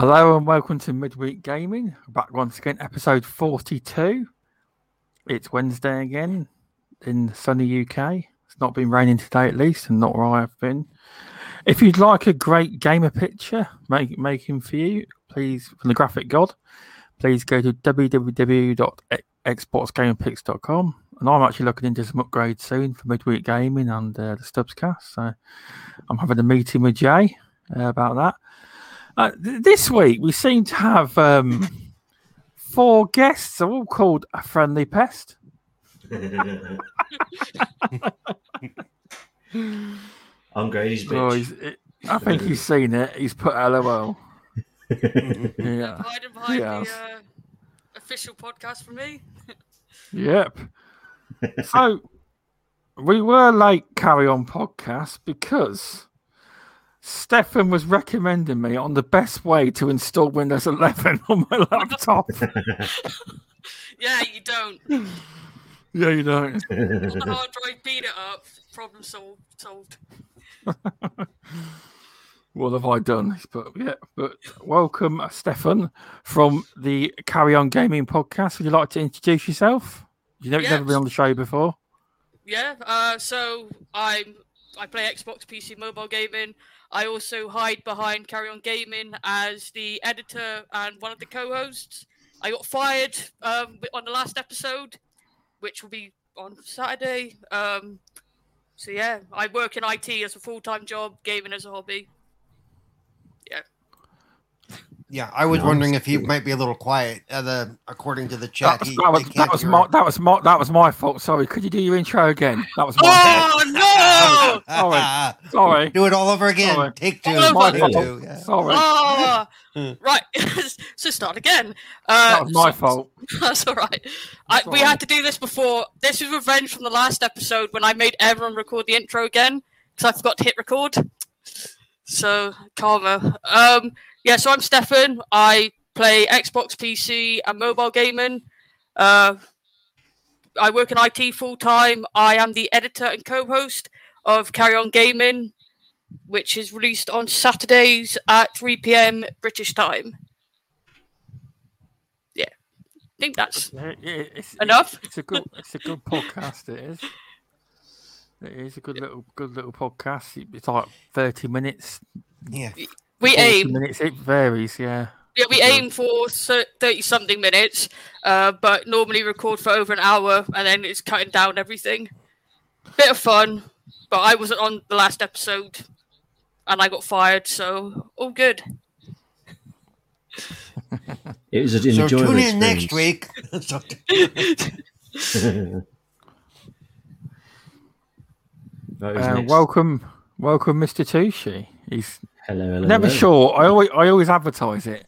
Hello and welcome to Midweek Gaming. Back once again, episode 42. It's Wednesday again in sunny UK. It's not been raining today at least, and not where I've been. If you'd like a great gamer picture make, making for you, please, from the graphic god, please go to www.xboxgamerpics.com. And I'm actually looking into some upgrades soon for Midweek Gaming and uh, the Stubzcast. So I'm having a meeting with Jay uh, about that. Uh, th- this week we seem to have um, four guests, all called a friendly pest. I'm Grady's bitch. Oh, he's, it, I think he's seen it. He's put LOL. yeah. Hiding behind Yes. the uh, official podcast for me. Yep. So we were late carry on podcast because Stephan was recommending me on the best way to install Windows 11 on my laptop. Yeah, you don't. yeah, you don't. On the hard drive, beat it up. Problem solved. Solved. What have I done? But yeah, but welcome, Stephan, from the Carry On Gaming podcast. Would you like to introduce yourself? You know, you've never been on the show before. Yeah. Uh, so I'm. I play Xbox, PC, mobile gaming. I also hide behind Carry On Gaming as the editor and one of the co-hosts. I got fired um, on the last episode, which will be on Saturday. Um, so yeah, I work in IT as a full-time job, gaming as a hobby. Yeah, Yeah, I was Nice. wondering if he might be a little quiet. Uh, the according to the chat, That was, he, that was, that was my that was my that was my fault. Sorry, could you do your intro again? That was my Oh no! Sorry. sorry. Do it all over again. Sorry. Take two. All over Take two. Yeah. Sorry, Oh, right. so start again. Uh, that was my so- fault. That's all right. I, we had to do this before. This is revenge from the last episode when I made everyone record the intro again because I forgot to hit record. So karma. Um, yeah. So I'm Stephan. I play Xbox, PC, and mobile gaming. Uh, I work in IT full time. I am the editor and co-host of Carry On Gaming, which is released on Saturdays at 3 p.m. British time. Yeah, I think that's Yeah, yeah, it's, Enough? It's, it's a good it's a good podcast. It is. It is a good little good little podcast. It's like thirty minutes. Yeah. we aim. minutes. It varies. Yeah. Yeah, we aim for thirty something minutes, uh, but normally record for over an hour, and then it's cutting down everything. Bit of fun, but I wasn't on the last episode, and I got fired, so all good. It was an So enjoyable tune in next week. So- Right, who's Uh, welcome, welcome, Mister Tushi. He's hello, hello. never hello. sure. I always I always advertise it.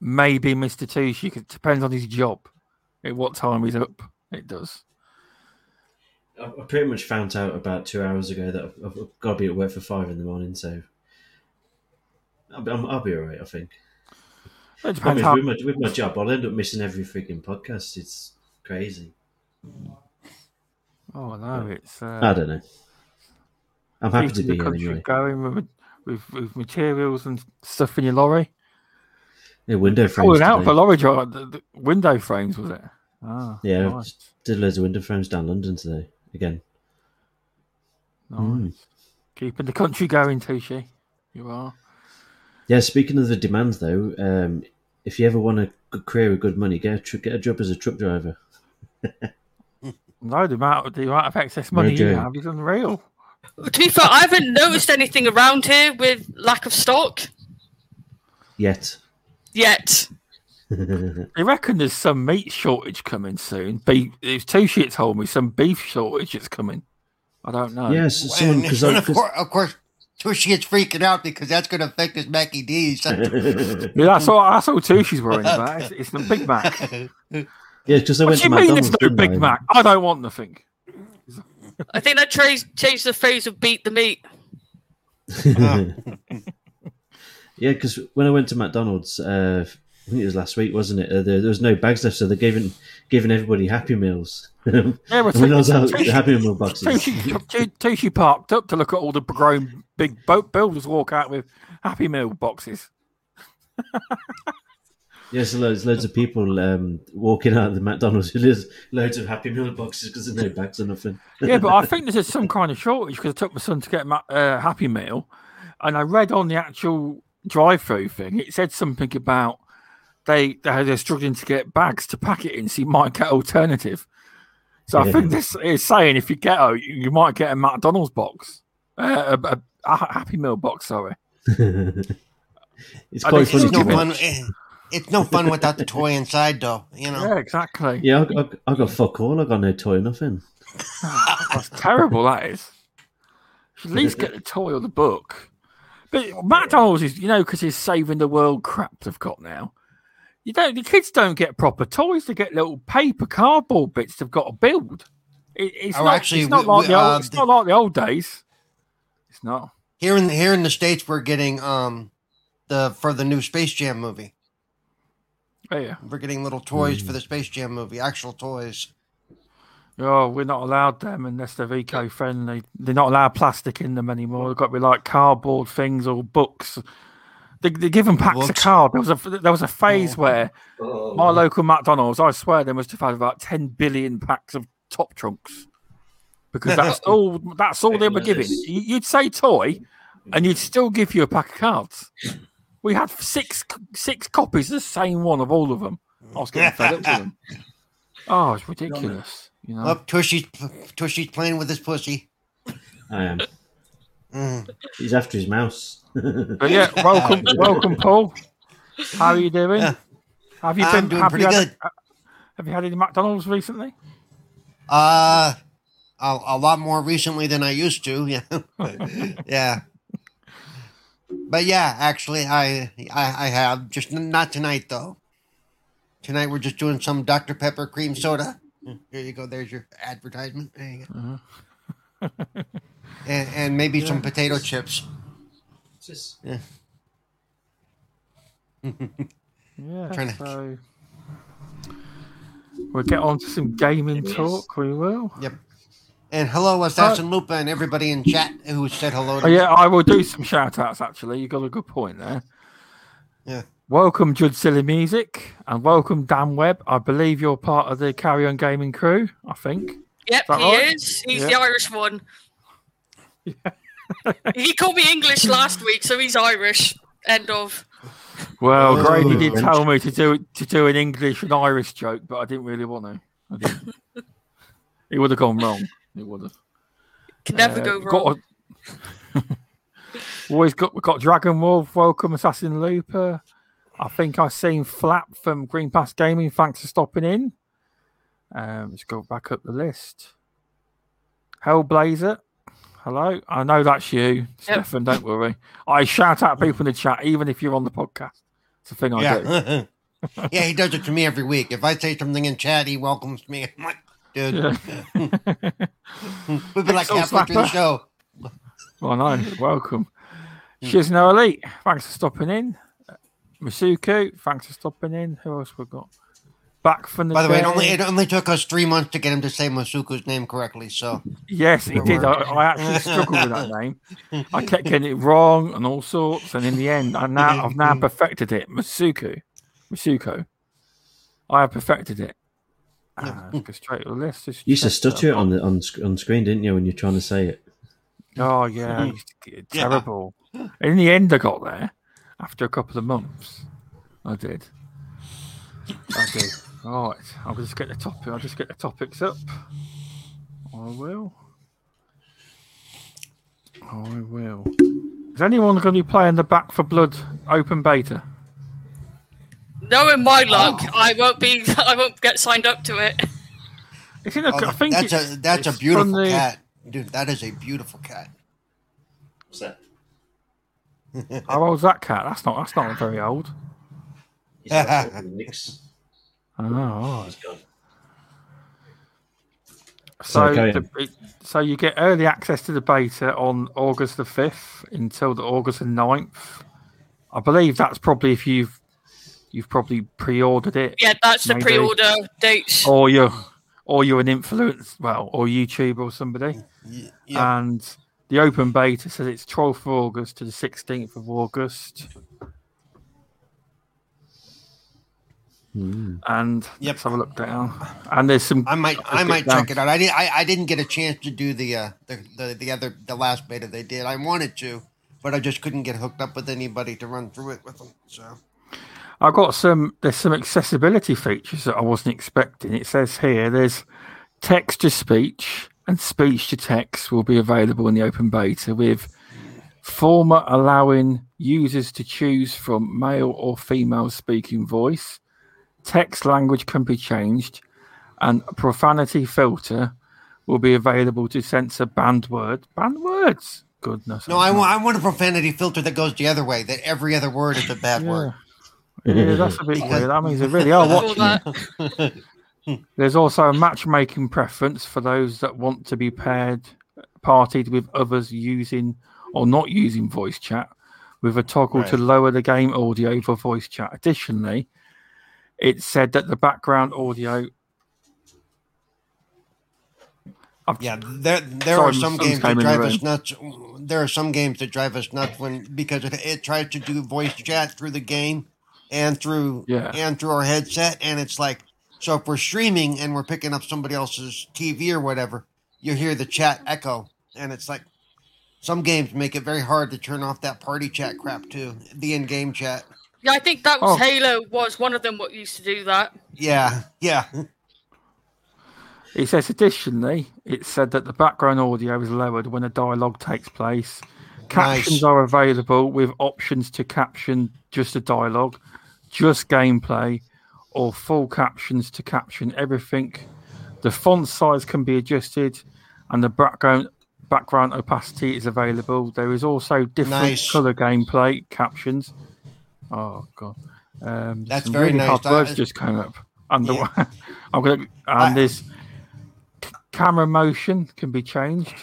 Maybe Mister Tushi. 'cause It depends on his job. At what time he's up. It does. I pretty much found out about two hours ago that I've, I've got to be at work for five in the morning, so I'll be, I'm- I'll be all right. I think. It I mean, how. with, my, with my job, I'll end up missing every freaking podcast. It's crazy. Oh no, it's. Uh, I don't know. I'm happy to be the here anyway. going with, with with materials and stuff in your lorry. Yeah, window frames. Calling out for lorry drive. The, the window frames was it? Ah, Yeah, nice. Did loads of window frames down London today again. nice. Mm. Keeping the country going, Tushi. You are. Yeah, speaking of the demand though, um, if you ever want a good career with good money, get a, tr- get a job as a truck driver. No, the amount of the amount of excess money you have is unreal. To be fair, I haven't noticed anything around here with lack of stock Yet. yet. I reckon there's some meat shortage coming soon. Beef, it's Tushi told me some beef shortage is coming. I don't know. Yes, someone because and of, course, of course, Tushi is freaking out because that's going to affect his Mackie D's. Yeah, that's all. That's all too. She's worrying about. It's, it's the Big Mac. yeah, because I What went do to you mean McDonald's. it's no didn't Big I? Mac? I don't want nothing. I think that tra- changed the phrase of beat the meat. Yeah, because when I went to McDonald's, uh, I think it was last week, wasn't it? Uh, there, there was no bags left, so they're giving giving everybody Happy Meals. Yeah, but when I was out, Happy Meal boxes. Tu- parked up to look at all the grown big boat builders walk out with Happy Meal boxes. Yes, loads, loads of people um, walking out of the McDonald's. There's loads of Happy Meal boxes because there's no bags or nothing. Yeah, but I think there's some kind of shortage because I took my son to get a uh, Happy Meal, and I read on the actual drive-through thing it said something about they they- they're struggling to get bags to pack it in, so you might get alternative. So I think this is saying if you get a, you might get a McDonald's box, uh, a, a, a Happy Meal box. Sorry. it's quite funny. it's no fun. eh, It's no fun without the toy inside, though. You know. Yeah, exactly. Yeah, I, I, I got fuck all. I got no toy, nothing. That's terrible. That is. At least get the toy or the book. But McDonald's is, you know, because he's saving the world crap they've got now. You don't. The kids don't get proper toys. They get little paper cardboard bits they've got to build. It, it's Oh, not. actually, it's not like we, the old. uh, it's the- not like the old days. It's not. Here in here in the states, we're getting um the for the new Space Jam movie. Oh, yeah. We're getting little toys for the Space Jam movie, actual toys. Oh, we're not allowed them unless they're eco-friendly. They're not allowed plastic in them anymore. They've got to be like cardboard things or books. They, they give them packs of Books? card. There was a there was a oh phase Oh. where my local McDonald's, I swear, they must have had about ten billion packs of Top Trumps because that's all. That's all they were giving. You- You'd say toy, and you'd still give you a pack of cards. We had six six copies of the same one of all of them. I was getting fed up with them. Oh, it's ridiculous. You know. Oh, Tushi's Tushi's playing with his pussy. I am. He's after his mouse. But yeah, welcome, welcome, Paul. How are you doing? Yeah. Have you I'm been? doing have pretty you had, good. Have you had any McDonald's recently? Uh, a, a lot more recently than I used to. Yeah, yeah. But yeah, actually, I, I I have just not tonight though. Tonight we're just doing some Dr Pepper cream soda. Here you go. There's your advertisement. There you go. And, and maybe some potato chips. Yeah. yeah. Trying to- So we'll get on to some gaming talk. We will. Yep. And hello, Assassin Lupa, and everybody in chat who said hello. To Oh me. yeah, I will do some shout outs. Actually, you got a good point there. Yeah. Welcome, Judd Silly Music, and welcome, Dan Webb. I believe you're part of the Carry On Gaming crew. I think. Yep, that he right? is. He's Yeah. the Irish one. He called me English last week, so he's Irish. End of. Well, Oh, Grady did French. tell me to do to do an English and Irish joke, but I didn't really want to. I didn't. it would have gone wrong. It would have. Can never Uh, go got wrong. a- always got we got Dragon Wolf. Welcome, Assassin Looper. I think I've seen Flap from Green Pass Gaming. Thanks for stopping in. Um, let's go back up the list. Hellblazer. Hello. I know that's you, Stephan. Don't worry. I shout out people in the chat, even if you're on the podcast. It's a thing I do. Yeah. yeah, he does it to me every week. If I say something in chat, he welcomes me. I'm like, dude, Yeah. we've been like Pixel halfway through the show. Well, no, welcome. Hmm. She's no Elite, thanks for stopping in. Uh, Masuku, thanks for stopping in. Who else we got? Back from the By the way, it only it only took us three months to get him to say Masuku's name correctly. So yes, he did. I, I actually struggled with that name. I kept getting it wrong and all sorts, and in the end, I now I've now perfected it. Masuku, Masuko. I have perfected it. Uh, go straight to the list. Just You used to stutter it on the on, sc- on screen, didn't you, when you're trying to say it? Oh yeah, I used Yeah. terrible. In the end, I got there after a couple of months. I did. I did. All right, I'll just get the topic. I'll just get the topics up. I will. I will. Is anyone going to be playing the Back for Blood open beta? Knowing my oh. luck, I won't be. I won't get signed up to it. It's in a, Oh, I think that's it's, a that's a beautiful the- cat, dude. That is a beautiful cat. What's that? How old's that cat? That's not that's not very old. He's got a mix. Oh, all right. He's. So, Sorry, the, it- so you get early access to the beta on August the fifth until the August the 9th. I believe that's probably if you've you've probably pre-ordered it, Yeah, that's the pre-order dates. or you're or you're an influence, well, or YouTube or somebody. Yeah. And the open beta says it's 12th of August to the 16th of August. Hmm. And Yep. let's have a look down. And there's some. I might I might down. check it out. I didn't I, I didn't get a chance to do the uh the, the the other the last beta they did. I wanted to, but I just couldn't get hooked up with anybody to run through it with them. So I've got some. There's some accessibility features that I wasn't expecting. It says here there's text to speech and speech to text will be available in the open beta with former allowing users to choose from male or female speaking voice. Text language can be changed, and a profanity filter will be available to censor banned word banned words. Goodness. no, I want I want a profanity filter that goes the other way. That every other word is a bad word. Yeah, that's a bit weird. That means they really are watching. There's also a matchmaking preference for those that want to be paired, partied with others using or not using voice chat, with a toggle to lower the game audio for voice chat. Additionally, it said that the background audio. I've- Yeah, there there Sorry, are some games that came in the drive us nuts. There are some games that drive us nuts when because it, it tries to do voice chat through the game and through Yeah. and through our headset, and it's like so if we're streaming and we're picking up somebody else's TV or whatever, you hear the chat echo, and it's like some games make it very hard to turn off that party chat crap too, the in-game chat. Yeah, I think that was Oh. Halo was one of them. What used to do that? Yeah, yeah, It says additionally, it said that the background audio is lowered when a dialogue takes place. Captions Nice. are available with options to caption just a dialogue, just gameplay, or full captions to caption everything. The font size can be adjusted, and the background background opacity is available. There is also different Nice. color gameplay captions. Oh god, um, That's very really nice. hard That words is- just came up. The, Yeah. I'm gonna and there's camera motion can be changed.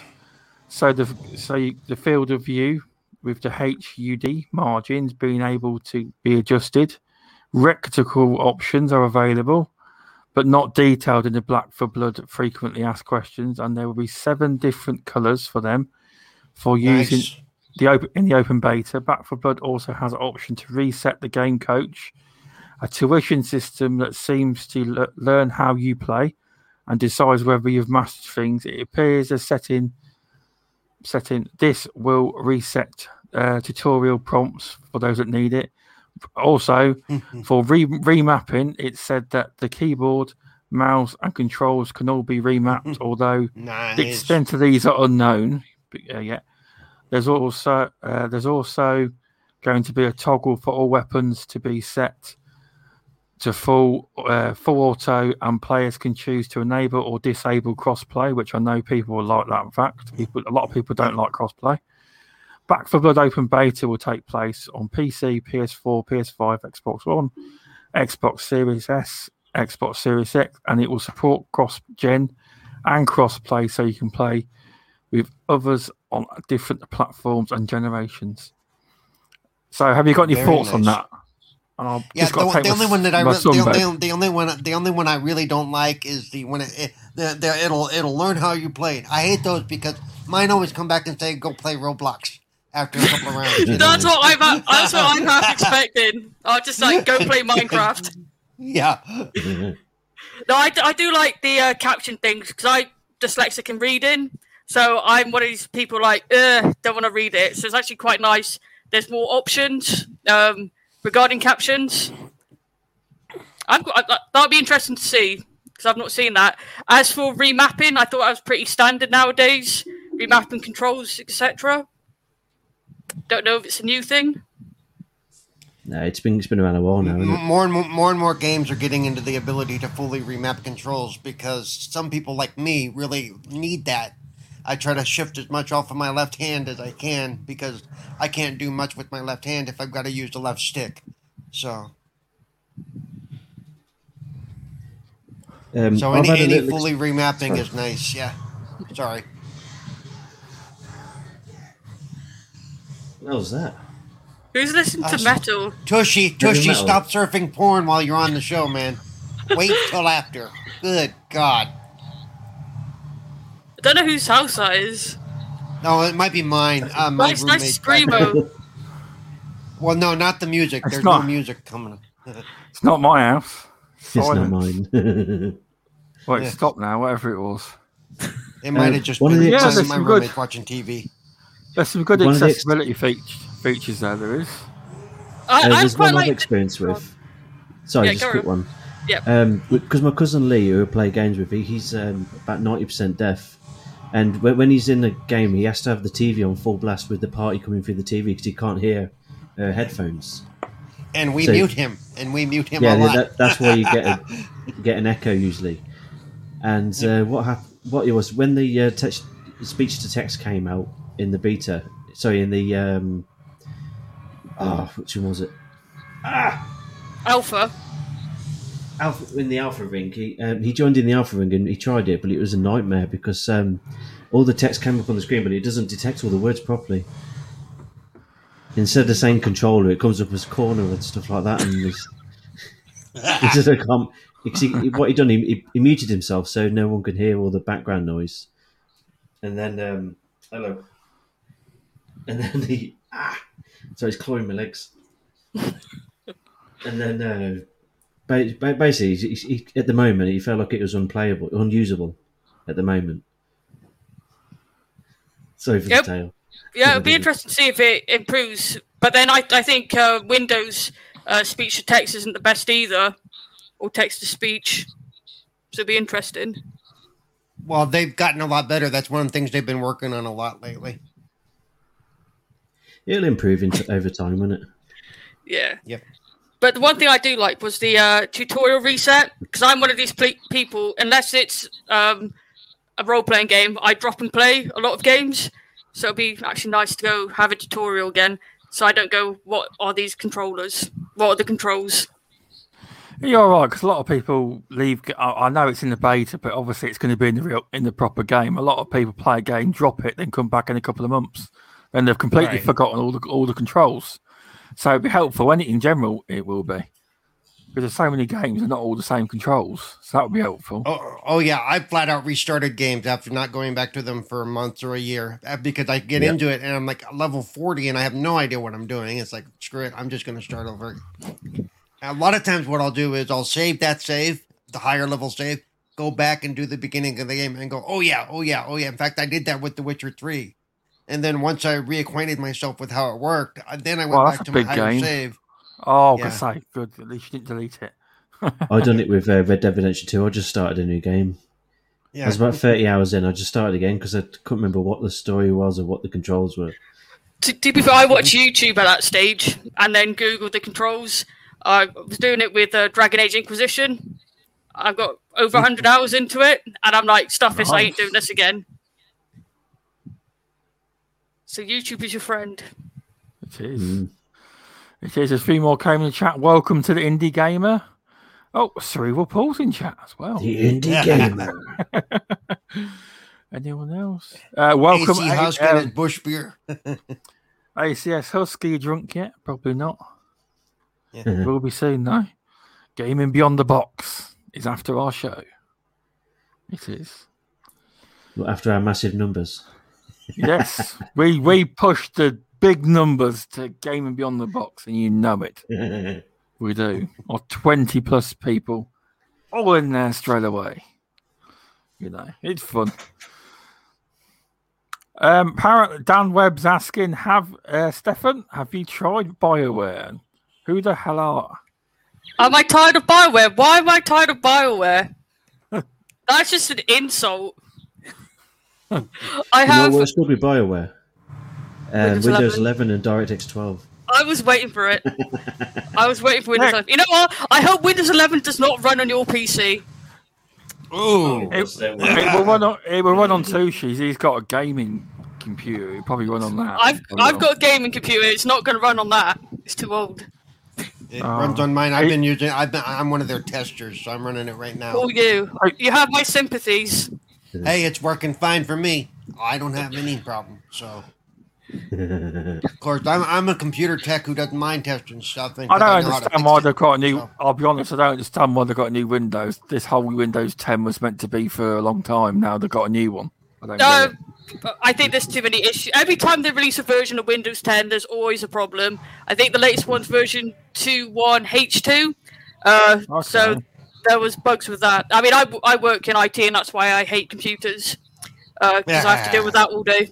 So the so you, the field of view with the HUD margins being able to be adjusted. Reticle options are available, but not detailed in the Back for Blood frequently asked questions, and there will be seven different colours for them for using nice. The open in the open beta. Back for Blood also has an option to reset the game coach, a tuition system that seems to le- learn how you play and decides whether you've mastered things. It appears as setting setting this will reset uh, tutorial prompts for those that need it. Also, for re- remapping, it said that the keyboard, mouse, and controls can all be remapped, although nice. the extent of these are unknown but, uh, yet. There's also uh, there's also going to be a toggle for all weapons to be set to full uh, full auto, and players can choose to enable or disable crossplay, which I know people will like that In fact. People, a lot of people don't like crossplay. Back for Blood Open Beta will take place on PC, PS4, PS5, Xbox One, Xbox Series S, Xbox Series X, and it will support cross gen and cross play so you can play with others on different platforms and generations. So, have you got any Very thoughts on that? And I've Yeah, just the, the only one that I re- the, only, the only one the only one I really don't like is the when it, it the, the it'll it'll learn how you played. I hate those because mine always come back and say go play Roblox after a couple of rounds. you know? That's what I'm. ha- That's what I'm half expecting. I'll just like go play Minecraft. Yeah, No, I, d- I do like the uh, caption things because I dyslexic in reading, so I'm one of these people like Ugh, don't want to read it. So it's actually quite nice. There's more options um, regarding captions. I've got, I, that'll be interesting to see because I've not seen that. As for remapping, I thought that was pretty standard nowadays. Remapping controls, etc. Don't know if it's a new thing. No, it's been it's been around a while now. Isn't it? More and more, more and more games are getting into the ability to fully remap controls because some people like me really need that I try to shift as much off of my left hand as I can because I can't do much with my left hand if I've got to use the left stick. So, Um, so any, any little fully remapping Sorry. is nice. Yeah. Sorry. What was that? Who's listening to Us. metal? Tushi, Tushi, metal. stop surfing porn while you're on the show, man. Wait till after. Good God. I don't know whose house that is. No, it might be mine. Uh, my Nice, nice screamo. Well, no, not the music. It's There's no music coming. It's not my house. It's not Silence. mine. Well, it Yeah. stopped now, whatever it was. It might Um, have just one of been the- Yeah, one my some good- roommates watching TV. There's some good One of the ex- accessibility feature, features there. There is. I, Uh, I there's quite one like. I've experienced with. Sorry, Yeah, just a quick on. one. Yeah. Um, because my cousin Lee, who I play games with, he, he's um, about ninety percent deaf, and when, when he's in the game, he has to have the TV on full blast with the party coming through the TV because he can't hear uh, headphones. And we So- mute him. And we mute him yeah, a lot. that, that's why you get a, get an echo usually. And uh, what hap- what it was when the uh, text, speech to text came out in the beta. Sorry, in the um, oh, which one was it? Ah, Alpha. Alpha in the Alpha Ring. He um, he joined in the Alpha Ring and he tried it, but it was a nightmare because um, all the text came up on the screen, but it doesn't detect all the words properly. Instead of saying controller, it comes up as corner and stuff like that, and it's, it just can't. because he- what he done, he, he, he muted himself so no one could hear all the background noise, and then um, hello, and then he ah, so he's clawing my legs, and then uh, basically he, he, at the moment he felt like it was unplayable, unusable, at the moment. Sorry for Yep. the tail. Yeah, it'll be interesting to see if it improves. But then I, I think uh, Windows uh, speech to text isn't the best either, or text to speech. So it'll be interesting. well, they've gotten a lot better. That's one of the things they've been working on a lot lately. It'll improve into, over time, won't it? Yeah. Yep. But the one thing I do like was the uh, tutorial reset because I'm one of these ple- people. Unless it's um, a role playing game, I drop and play a lot of games. So it'd be actually nice to go have a tutorial again, so I don't go, "What are these controllers? What are the controls?" You're right because a lot of people leave. I I know it's in the beta, but obviously it's going to be in the real, in the proper game. A lot of people play a game, drop it, then come back in a couple of months, then they've completely Right. forgotten all the all the controls. So it'd be helpful. And in general, it will be because there's so many games and not all the same controls. So that would be helpful. Oh, oh yeah, I flat out restarted games after not going back to them for a month or a year uh, because I get Yeah. into it and I'm like level 40 and I have no idea what I'm doing. It's like, screw it, I'm just going to start over. A lot of times, what I'll do is I'll save that save, the higher level save, go back and do the beginning of the game and go, oh yeah, oh yeah, oh yeah. In fact, I did that with The Witcher 3. And then once I reacquainted myself with how it worked, uh, then I went Well, back to my big higher game. save. Oh, I Yeah. could say good. At least you didn't delete it. I've done it with uh, Red Dead Redemption 2. I just started a new game. Yeah. I Yeah. was about 30 hours in. I just started again because I couldn't remember what the story was or what the controls were. To, to be fair, I watched YouTube at that stage and then Googled the controls. I was doing it with uh, Dragon Age Inquisition. I've got over 100 hours into it, and I'm like, stuff this, I ain't doing this again. So YouTube is your friend. It is. Mm. It is. There's a few more came in the chat. Welcome to the Indie Gamer. Oh, Cerebral Paul's in chat as well. The indie gamer. Anyone else? Uh, welcome. AC A- Huskin um, and Bush Beer. ACS Husky, you drunk yet? Probably not. Yeah. Will be soon though. Gaming Beyond the Box is after our show. It is. Well, After our massive numbers. Yes, we we pushed the big numbers to Gaming Beyond the Box, and you know it. We do. Or twenty plus people, all in there straight away. You know, it's fun. Um, apparently, Dan Webb's asking, "Have uh, Stephan? Have you tried Bioware? Who the hell are?" Am I tired of Bioware? Why am I tired of Bioware? That's just an insult. I You know have. what will still be Bioware? Um, Windows Windows 11. 11 and DirectX 12. I was waiting for it. I was waiting for Windows 11. You know what? I hope Windows 11 does not run on your PC. Ooh. It, it will run on. It will run on Tushi's. He's got a gaming computer. He'll probably run on that. I've Probably I've got a gaming computer. It's not going to run on that. It's too old. It Oh. runs on mine. I've It- been using. I've been. I'm one of their testers, so I'm running it right now. Oh, you. You have my sympathies. Hey, it's working fine for me. I don't have any problem. So, of course, I'm I'm a computer tech who doesn't mind testing stuff. and I don't know how to understand why they've got a new. So- I'll be honest. I don't understand why they've got a new Windows. This whole Windows 10 was meant to be for a long time. Now they've got a new one. I don't No, get but I think there's too many issues. Every time they release a version of Windows 10, there's always a problem. I think the latest one's version 2.1H2. Uh, So Okay. There was bugs with that. I mean, I, I work in IT, and that's why I hate computers because I have to deal with that all day.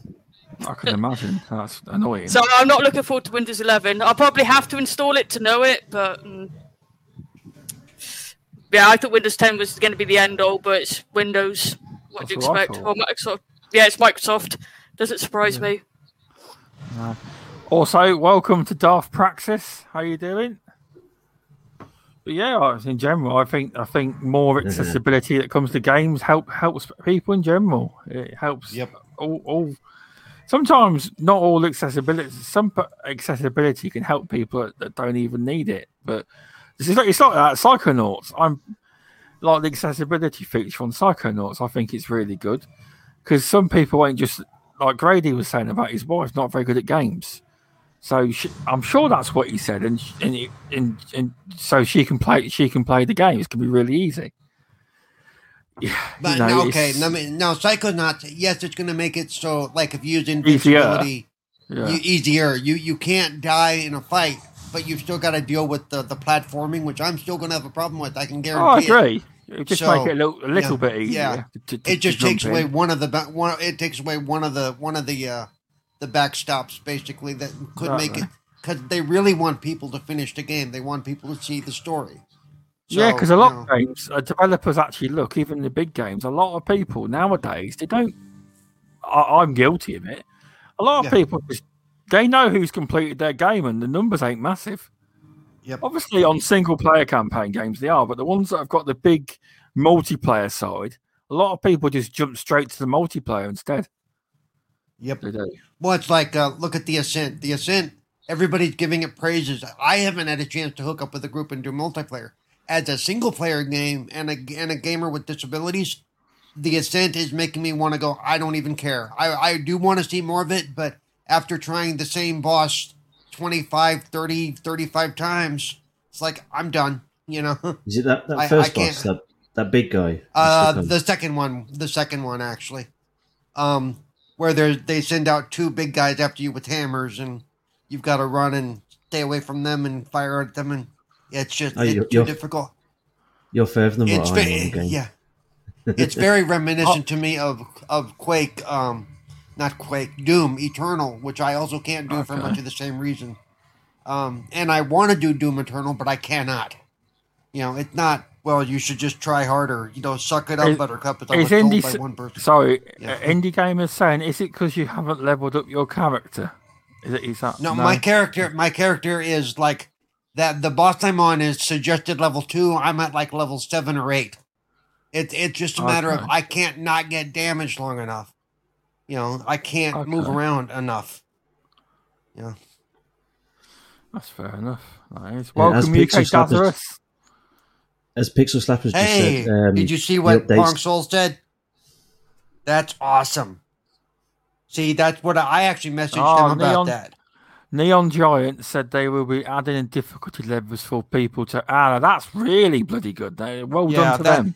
I can imagine. That's annoying. So I'm not looking forward to Windows 11. I'll probably have to install it to know it, but mm, yeah, I thought Windows 10 was going to be the end all, but it's Windows. What do you That's what I expect? Or Microsoft? Yeah, it's Microsoft. Doesn't surprise me. Also, welcome to Daft Praxis. How are you doing? But yeah, in general, I think I think more mm-hmm. accessibility that comes to games help helps people in general. It helps Yep. all, all. Sometimes not all accessibility. Some accessibility can help people that, that don't even need it. But it's like it's like that. Psychonauts. I'm like the accessibility feature on Psychonauts. I think it's really good because some people ain't just like Grady was saying about his wife not very good at games. So she, I'm sure that's what he said, and and, and and so she can play she can play the games. Can be really easy. Yeah, But you know, no, okay, it's- I mean, no, Psychonauts. Yes, it's going to make it so, like, if you use Easier. yeah. you, easier. You you can't die in a fight, but you've still got to deal with the, the platforming, which I'm still going to have a problem with. I can oh, I guarantee. it. agree. It just So, make it a little, a little yeah, bit easier. yeah. to- to- It just takes away one of the one. It takes away one of the one of the uh, the backstops basically that could make it because they really want people to finish the game. They want people to see the story. yeah, because a lot you know, of games, uh, developers actually look, even the big games, a lot of people nowadays, they don't. I, I'm guilty of it. A lot of Yeah. people just, they know who's completed their game and the numbers ain't massive. Yep. Obviously, on single player campaign games, they are, but the ones that have got the big multiplayer side, a lot of people just jump straight to the multiplayer instead. Yep. They do. Well, it's like uh, look at the Ascent. The Ascent. Everybody's giving it praises. I haven't had a chance to hook up with a group and do multiplayer. As a single player game and a and a gamer with disabilities, the Ascent is making me want to go. I don't even care. I I do want to see more of it, but after trying the same boss 25, 30, 35 times, it's like I'm done. You know. Is it that, that I- first I can't- boss, that, that big guy? Uh, the second one, the second one actually, um, where they they send out two big guys after you with hammers, and you've got to run and stay away from them and fire at them, and it's just Oh, it's you're- too you're- difficult. You're further than It's what I am on very the game. yeah, it's very reminiscent to me of of Quake, um, not Quake, Doom Eternal, which I also can't do for much of the same reason. Um, and I want to do Doom Eternal, but I cannot. You know, it's not. Well, you should just try harder. You know, suck it up, Is- Buttercup. As I is was told indie by one person. Sorry, Yeah. uh, indie gamers saying, is it because you haven't leveled up your character? Is it? Is that No, my character, my character is like that. The boss I'm on is suggested level two. I'm at like level seven or eight. It's it's just a matter of I can't not get damaged long enough. You know, I can't move around enough. Yeah. That's fair enough. That is. Yeah, Welcome, UK Pixel Slappers- Lazarus. As Pixel Slappers just Hey, said, um, did you see what updates- Pong Soul said? That's awesome. See, that's what I, I actually messaged Oh, him about Neon- that. Neon Giant said they will be adding in difficulty levels for people to. Ah, that's really bloody good. They- Well Yeah, done to that- them.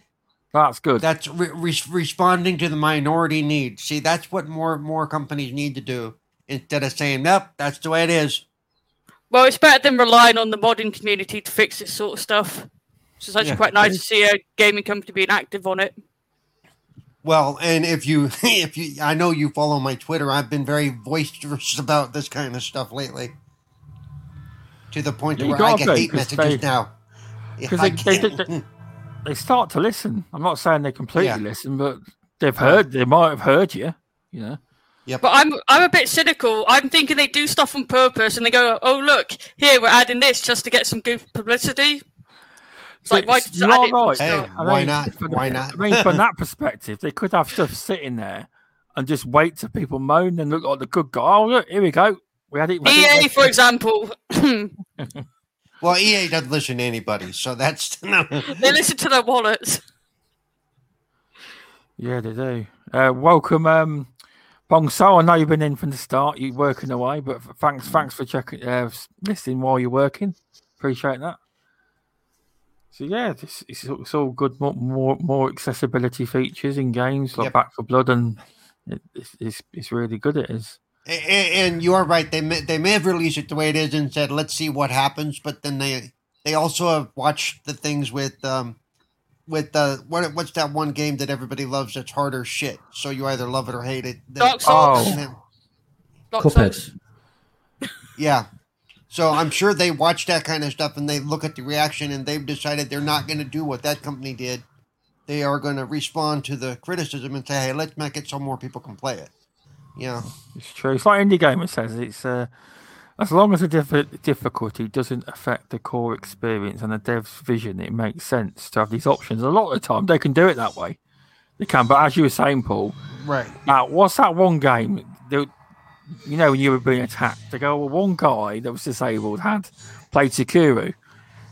That's good. That's re- re- responding to the minority need. See, that's what more more companies need to do instead of saying, "Nope, that's the way it is." Well, it's better than relying on the modding community to fix this sort of stuff. So it's actually Yeah. quite nice to see a gaming company being active on it. Well, and if you if you I know you follow my Twitter, I've been very boisterous about this kind of stuff lately. To the point you where I get be, hate 'cause messages they- now. Because they, they, they, hmm. they start to listen. I'm not saying they completely Yeah. listen, but they've heard. They might have heard you. You know. But I'm I'm a bit cynical. I'm thinking they do stuff on purpose and they go, "Oh look, here we're adding this just to get some good publicity." It's like, why It's- you are it from right. Hey, start? I why not? from- Why not? I mean, from that perspective, they could have stuff sitting there and just wait till people moan and look like the good guy. Oh, look, here we go. We had it. we had EA, it- for example, Well, EA doesn't listen to anybody, so that's they listen to their wallets. Yeah, they do. Uh, welcome, um, Bong So. I know you've been in from the start. You're working away, but thanks, thanks for checking, uh, listening while you're working. Appreciate that. So yeah, this it's, it's all good. More, more more accessibility features in games like Yep. Back for Blood, and it, it's, it's it's really good. It is. A- a- and you are right. They may, they may have released it the way it is and said, "Let's see what happens." But then they they also have watched the things with um with uh what what's that one game that everybody loves that's harder shit. So you either love it or hate it. They- Dark Souls. Oh. Dark Souls. Yeah. So I'm sure they watch that kind of stuff and they look at the reaction and they've decided they're not going to do what that company did. They are going to respond to the criticism and say, "Hey, let's make it so more people can play it." Yeah. It's true. It's like Indie Gamer says. It's uh, as long as the diff- difficulty doesn't affect the core experience and the dev's vision, it makes sense to have these options. A lot of the time, they can do it that way. They can, but as you were saying, Paul, Right. now what's that one game? You know, when you were being attacked, they go, "Well, one guy that was disabled had played Sekiro.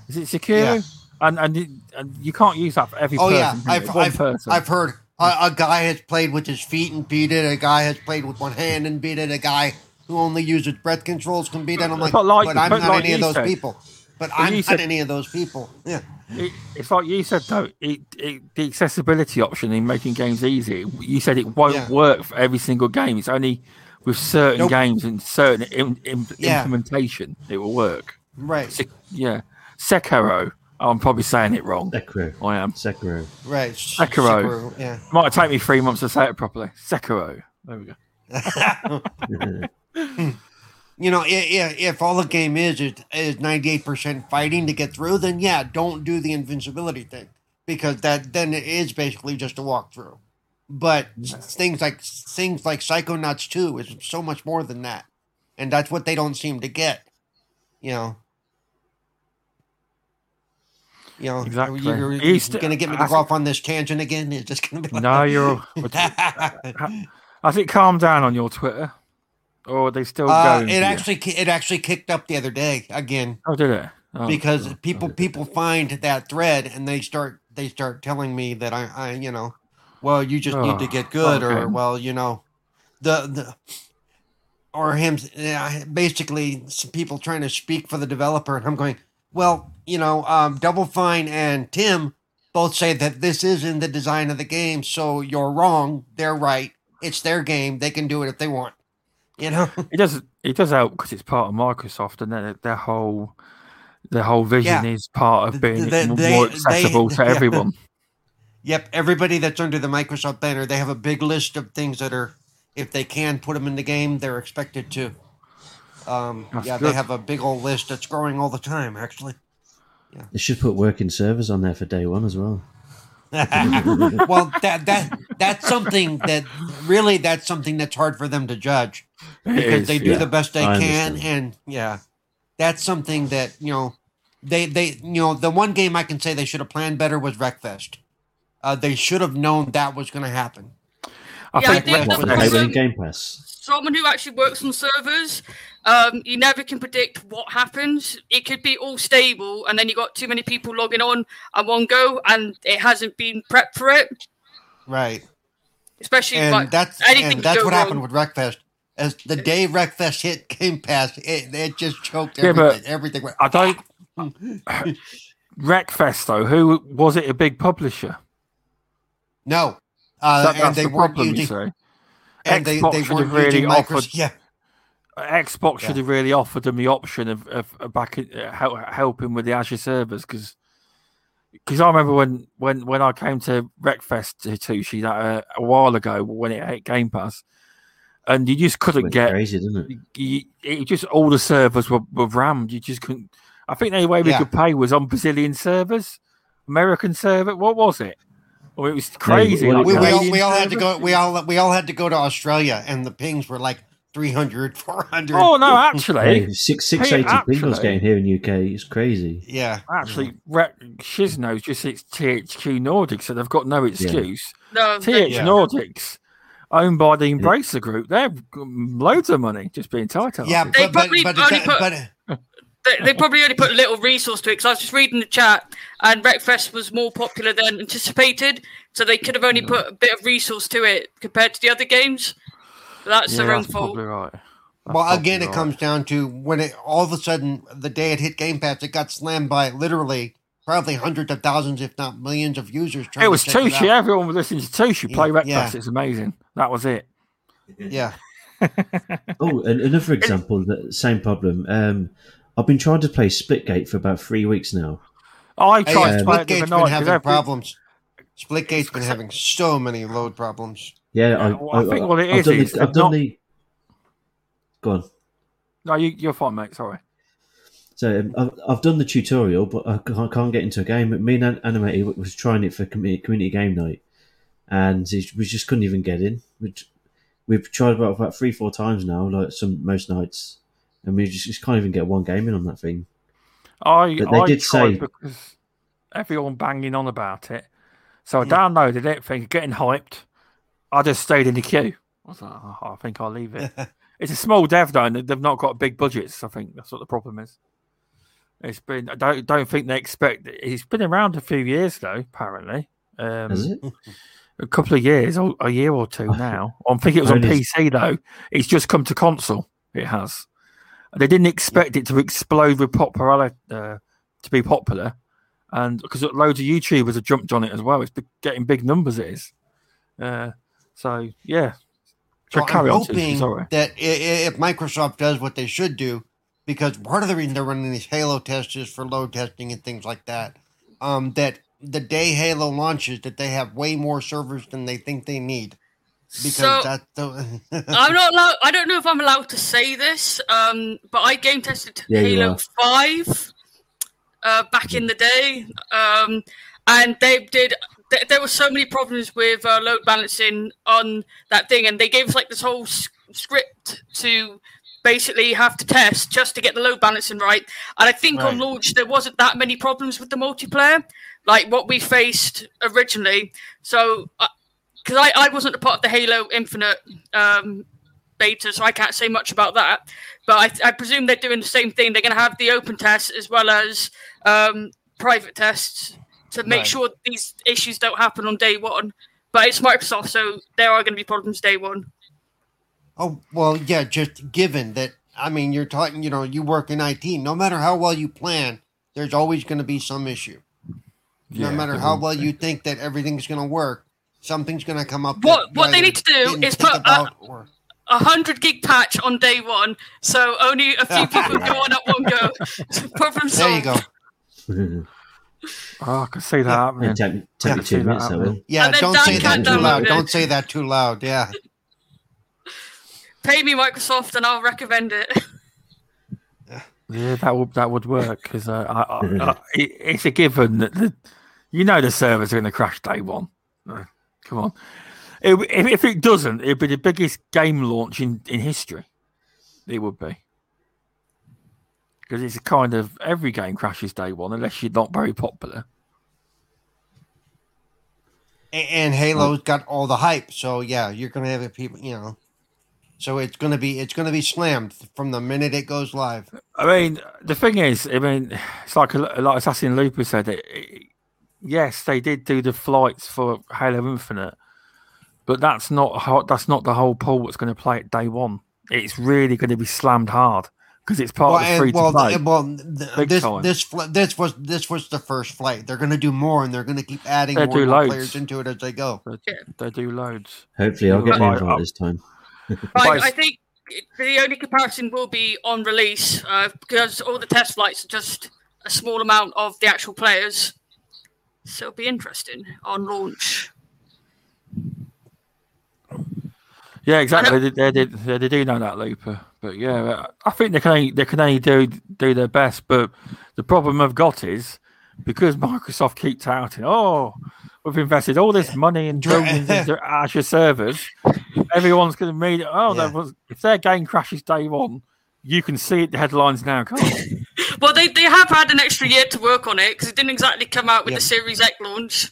Is it Sekiro?" Yeah. And and, it, and you can't use that for every Oh person. yeah. I've I've, person. I've heard a, a guy has played with his feet and beat it. A guy has played with one hand and beat it. A guy who only uses breath controls can beat it. I'm like, But like- but I'm but not like any of those said- people. But I'm you not said- any of those people. Yeah. It, it's like you said though, it, it, the accessibility option in making games easy. You said it won't Yeah. work for every single game. It's only with certain Nope. games and certain im, im, Yeah. implementation it will work. Right. Se- yeah, Sekiro. I'm probably saying it wrong. Sekiro. I am. Sekiro. Right. Sekiro. Sekiro, Yeah. Might take me three months to say it properly. Sekiro. There we go. you know, i- i- if all the game is is is ninety eight percent fighting to get through, then yeah, don't do the invincibility thing because that then it is basically just a walkthrough. But things like things like Psychonauts two is so much more than that, and that's what they don't seem to get. You know. You know, Exactly. You're, you're, He's st- gonna get me to go off on this tangent again. It's just gonna be like, No, you're. I think calm down on your Twitter, or are they still Uh, going? it for you? actually it actually kicked up the other day again. Oh, did it? Oh, because God. people people find that thread and they start they start telling me that I, I you know well you just need to Oh, get good or well you know the the or him basically some people trying to speak for the developer and I'm going well you know um, Double Fine and Tim both say that this is in the design of the game so you're wrong they're right it's their game they can do it if they want you know It does. It does help because it's part of Microsoft, and their, their whole their whole vision Yeah. is part of being they- more they- accessible they- to yeah. everyone. Yep, everybody that's under the Microsoft banner, they have a big list of things that are, if they can put them in the game, they're expected to. Um, yeah, good. they have a big old list that's growing all the time, actually. Yeah. They should put working servers on there for day one as well. well, that that that's something that really that's something that's hard for them to judge because is, they do yeah. the best they I can, understand. and yeah, that's something that you know they they you know the one game I can say they should have planned better was Wreckfest. Uh, they should have known that was going to happen. I Yeah, I think think Red the Dead- They were in problem- Game Pass. someone who actually works on servers, um, you never can predict what happens. It could be all stable, and then you got too many people logging on at one go, and it hasn't been prepped for it. Right. Especially and like that's anything and that's what wrong. happened with Wreckfest. As the day Wreckfest hit Game Pass, it, it just choked Yeah, everything. everything went. I don't. Wreckfest though, who was it? A big publisher? No, uh, That- and that's they the weren't problem. you using, and Xbox they should weren't have really using Microsoft. offered- Yeah, Xbox should Yeah. have really offered them the option of, of, of back uh, helping with the Azure servers because because I remember when when when I came to Wreckfest to Tushi that uh, a while ago when it hit Game Pass, and you just couldn't Went get crazy, didn't it? you, it just all the servers were, were rammed. You just couldn't. I think the only way we Yeah. could pay was on Brazilian servers, American server. What was it? Or it was crazy. what like we, we all we all had to go. We all we all had to go to Australia, and the pings were like 300, 400. Oh no, actually, six six Hey, eighty pingles actually- getting here in UK. It's crazy. Yeah. actually, Re- Shizno's just it's THQ Nordics, so they've got no excuse. No, TH Yeah. Nordics, owned by the Embracer Group, they've got loads of money just being tight. Yeah, They but, but, probably but, only it- put- but they, they probably only put a little resource to it because I was just reading the chat and Wreckfest was more popular than anticipated, so they could have only put a bit of resource to it compared to the other games. But that's yeah, their own that's fault. probably right. That's well, again, it right. comes down to when it all of a sudden the day it hit Game Pass, it got slammed by literally probably hundreds of thousands, if not millions, of users. Trying It was to check Tushi. it out. Everyone was listening to Tushi play Yeah, Wreckfest. yeah. It's amazing. That was it. Yeah. Oh, and another example, the same problem. Um, I've been trying to play Splitgate for about three weeks now. I tried yeah, to play it the Splitgate's other been night 'cause having every- problems. Splitgate's been having so many load problems. Yeah, Yeah, I, well, I think what it I've is done is the, I've they've done not- the. Go on. No, you, you're fine, mate. Sorry. So um, I've, I've done the tutorial, but I can't, I can't get into a game. Me and An- Animated was trying it for community, community game night, and it- we just couldn't even get in. We, we've tried about about three, four times now, like some most nights, and we just, just can't even get one game in on that thing. I But they I did tried say- because everyone banging on about it. So I downloaded it, thinking getting hyped. I just stayed in the queue. I was like, oh, I think I'll leave it. it's a small dev though, and they've not got big budgets. I think that's what the problem is. It's been. I don't don't think they expect. It's been around a few years though. Apparently, um, Has it? a couple of years, a year or two now. I think it was on PC though. It's just come to console. It has. They didn't expect it to explode with popularity uh, to be popular, and because loads of YouTubers have jumped on it as well. It's getting big numbers. It is. Uh, so yeah. So I'm hoping that if Microsoft does what they should do, because part of the reason they're running these Halo tests is for load testing and things like that, um, that the day Halo launches, that they have way more servers than they think they need. Because So- that's the. I'm not allowed. I don't know if I'm allowed to say this, um, but I game tested Yeah, Halo. Five uh, back in the day, um, and they did. Th- there were so many problems with uh, load balancing on that thing, and they gave us like this whole s- script to basically have to test just to get the load balancing right. And I think on launch there wasn't that many problems with the multiplayer, like what we faced originally. So. Uh, because I, I wasn't a part of the Halo Infinite um, beta, so I can't say much about that. But I, I presume they're doing the same thing. They're going to have the open tests as well as um, private tests to make Right. sure these issues don't happen on day one. But it's Microsoft, so there are going to be problems day one. oh, well, yeah, just given that, I mean, you're talking, you know, you work in IT, no matter how well you plan, there's always going to be some issue. Yeah, no matter how well you think that everything's going to work, something's going to come up. What- what they need to do is put, uh, about or- A hundred gig patch on day one, so only a few people go on at one go. Problem There you go. Oh, I can see that happening. It'll take, take Yeah, me I see two minutes, that Yeah, don't Dan say that too loud. download it. Don't say that too loud. Yeah. Pay me Microsoft, and I'll recommend it. Yeah, that would that would work because uh, I, I, I, it, it's a given that the, you know the servers are going to crash day one. Come on, It- if, if it doesn't, it'd be the biggest game launch in, in history. It would be because it's a kind of every game crashes day one unless you're not very popular. A- And Halo's got all the hype, so yeah, you're gonna have people, you know. So it's gonna be it's gonna be slammed from the minute it goes live. I mean, the thing is, I mean, it's like like Assassin Looper said. It, it, yes, they did do the flights for Halo Infinite, but that's not ho- that's not the whole pool that's going to play it day one. It's really going to be slammed hard because it's part Well, of the free and, to well, play. th- well, th- Big this time. this fl- this was this was the first flight. They're gonna do more, and they're gonna keep adding They more, do more loads. players into it as they go. They, they do loads. Hopefully, I'll get an Right, invite this time. I, I think the only comparison will be on release uh, because all the test flights are just a small amount of the actual players. So it'll be interesting on launch. Yeah, exactly. They, uh, they, they, they, they do know that Looper, but yeah, I think they can only, they can only do do their best. But the problem I've got is because Microsoft keeps touting, oh, we've invested all this money in Dra- building into Azure servers. everyone's going to mean, oh, Yeah. that was, if their game crashes day one, you can see it, the headlines now, can't you? Well, they, they have had an extra year to work on it because it didn't exactly come out with Yep. the Series X launch.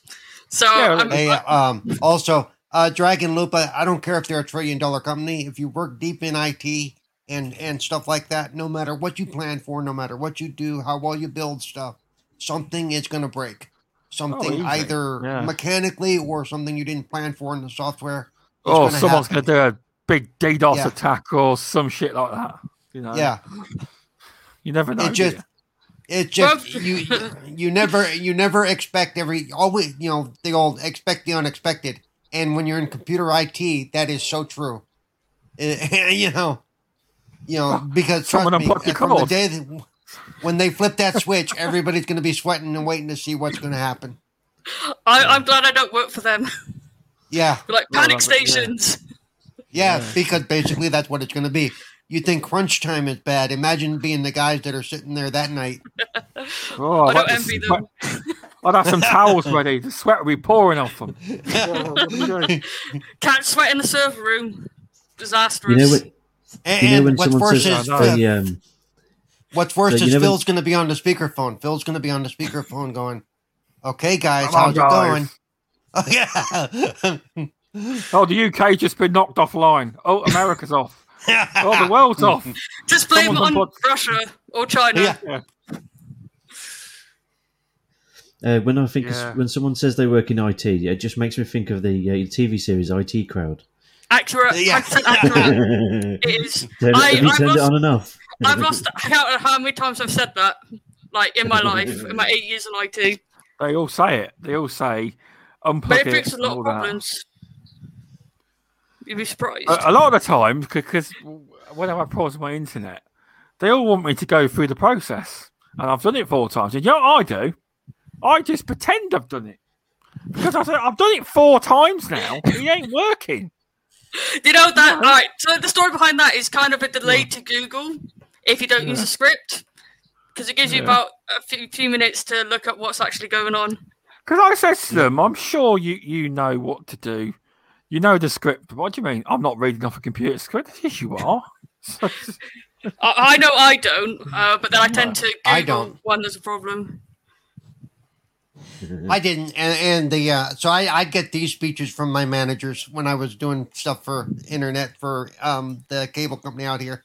So Yeah, I'm- Hey, um, also, uh, Dragon Loop, I, I don't care if they're a trillion dollar company. If you work deep in IT and, and stuff like that, no matter what you plan for, no matter what you do, how well you build stuff, something is going to break. Something easy. either Yeah. mechanically or something you didn't plan for in the software. is Or gonna someone's going to do a big DDoS Yeah. attack or some shit like that. You know, Yeah. You never know. It just you? it just you you never you never expect every always you know the old expect the unexpected and when you're in computer IT that is so true you know you know ah, because trust Someone me unplugged uh, from the day that, when they flip that switch everybody's going to be sweating and waiting to see what's going to happen I, I'm glad I don't work for them. yeah like Well, panic that's it, yeah. stations. yeah because basically that's what it's going to be you think crunch time is bad imagine being the guys that are sitting there that night Oh, I I'd don't envy sweat- them. I'd have some towels ready. The sweat would be pouring off them. What are you doing? Can't sweat in the server room. Disastrous. You know when and, you know when what's someone worse says is I know. the, um, What's worse So is never- Phil's going to be on the speakerphone. Phil's going to be on the speakerphone going, "Okay, guys, Come on, how's it guys. going?" Oh, yeah. Oh, the UK just been knocked offline. Oh, America's off. Oh, the world's off. Just blame it Someone's on unplugged- Russia or China. Yeah. uh, when I think Yeah. when someone says they work in IT, it just makes me think of the uh, TV series IT Crowd. Accurate. Yeah. 100% accurate. Have It is. you I- turned I've it lost- on enough? I've lost count of how many times I've said that, like in my life, in my eight years in IT. They all say it. They all say unplug But it it. fixes a lot all of that. Problems. You'd be surprised. A, a lot of the time, because when I have problems with my internet, they all want me to go through the process, and I've done it four times. And you know what I do? I just pretend I've done it because I said I've done it four times now. It ain't working. you know that? right? So the story behind that is kind of a delay to Google if you don't use Yeah. a script, because it gives you about a few, few minutes to look at what's actually going on. Because I said to them, I'm sure you you know what to do. You know the script. What do you mean? I'm not reading off a computer script. Yes, you are. I, I know I don't, uh, but then I tend to Google I don't. when there's a problem. I didn't, and, and the uh, so I I get these speeches from my managers when I was doing stuff for internet for um the cable company out here.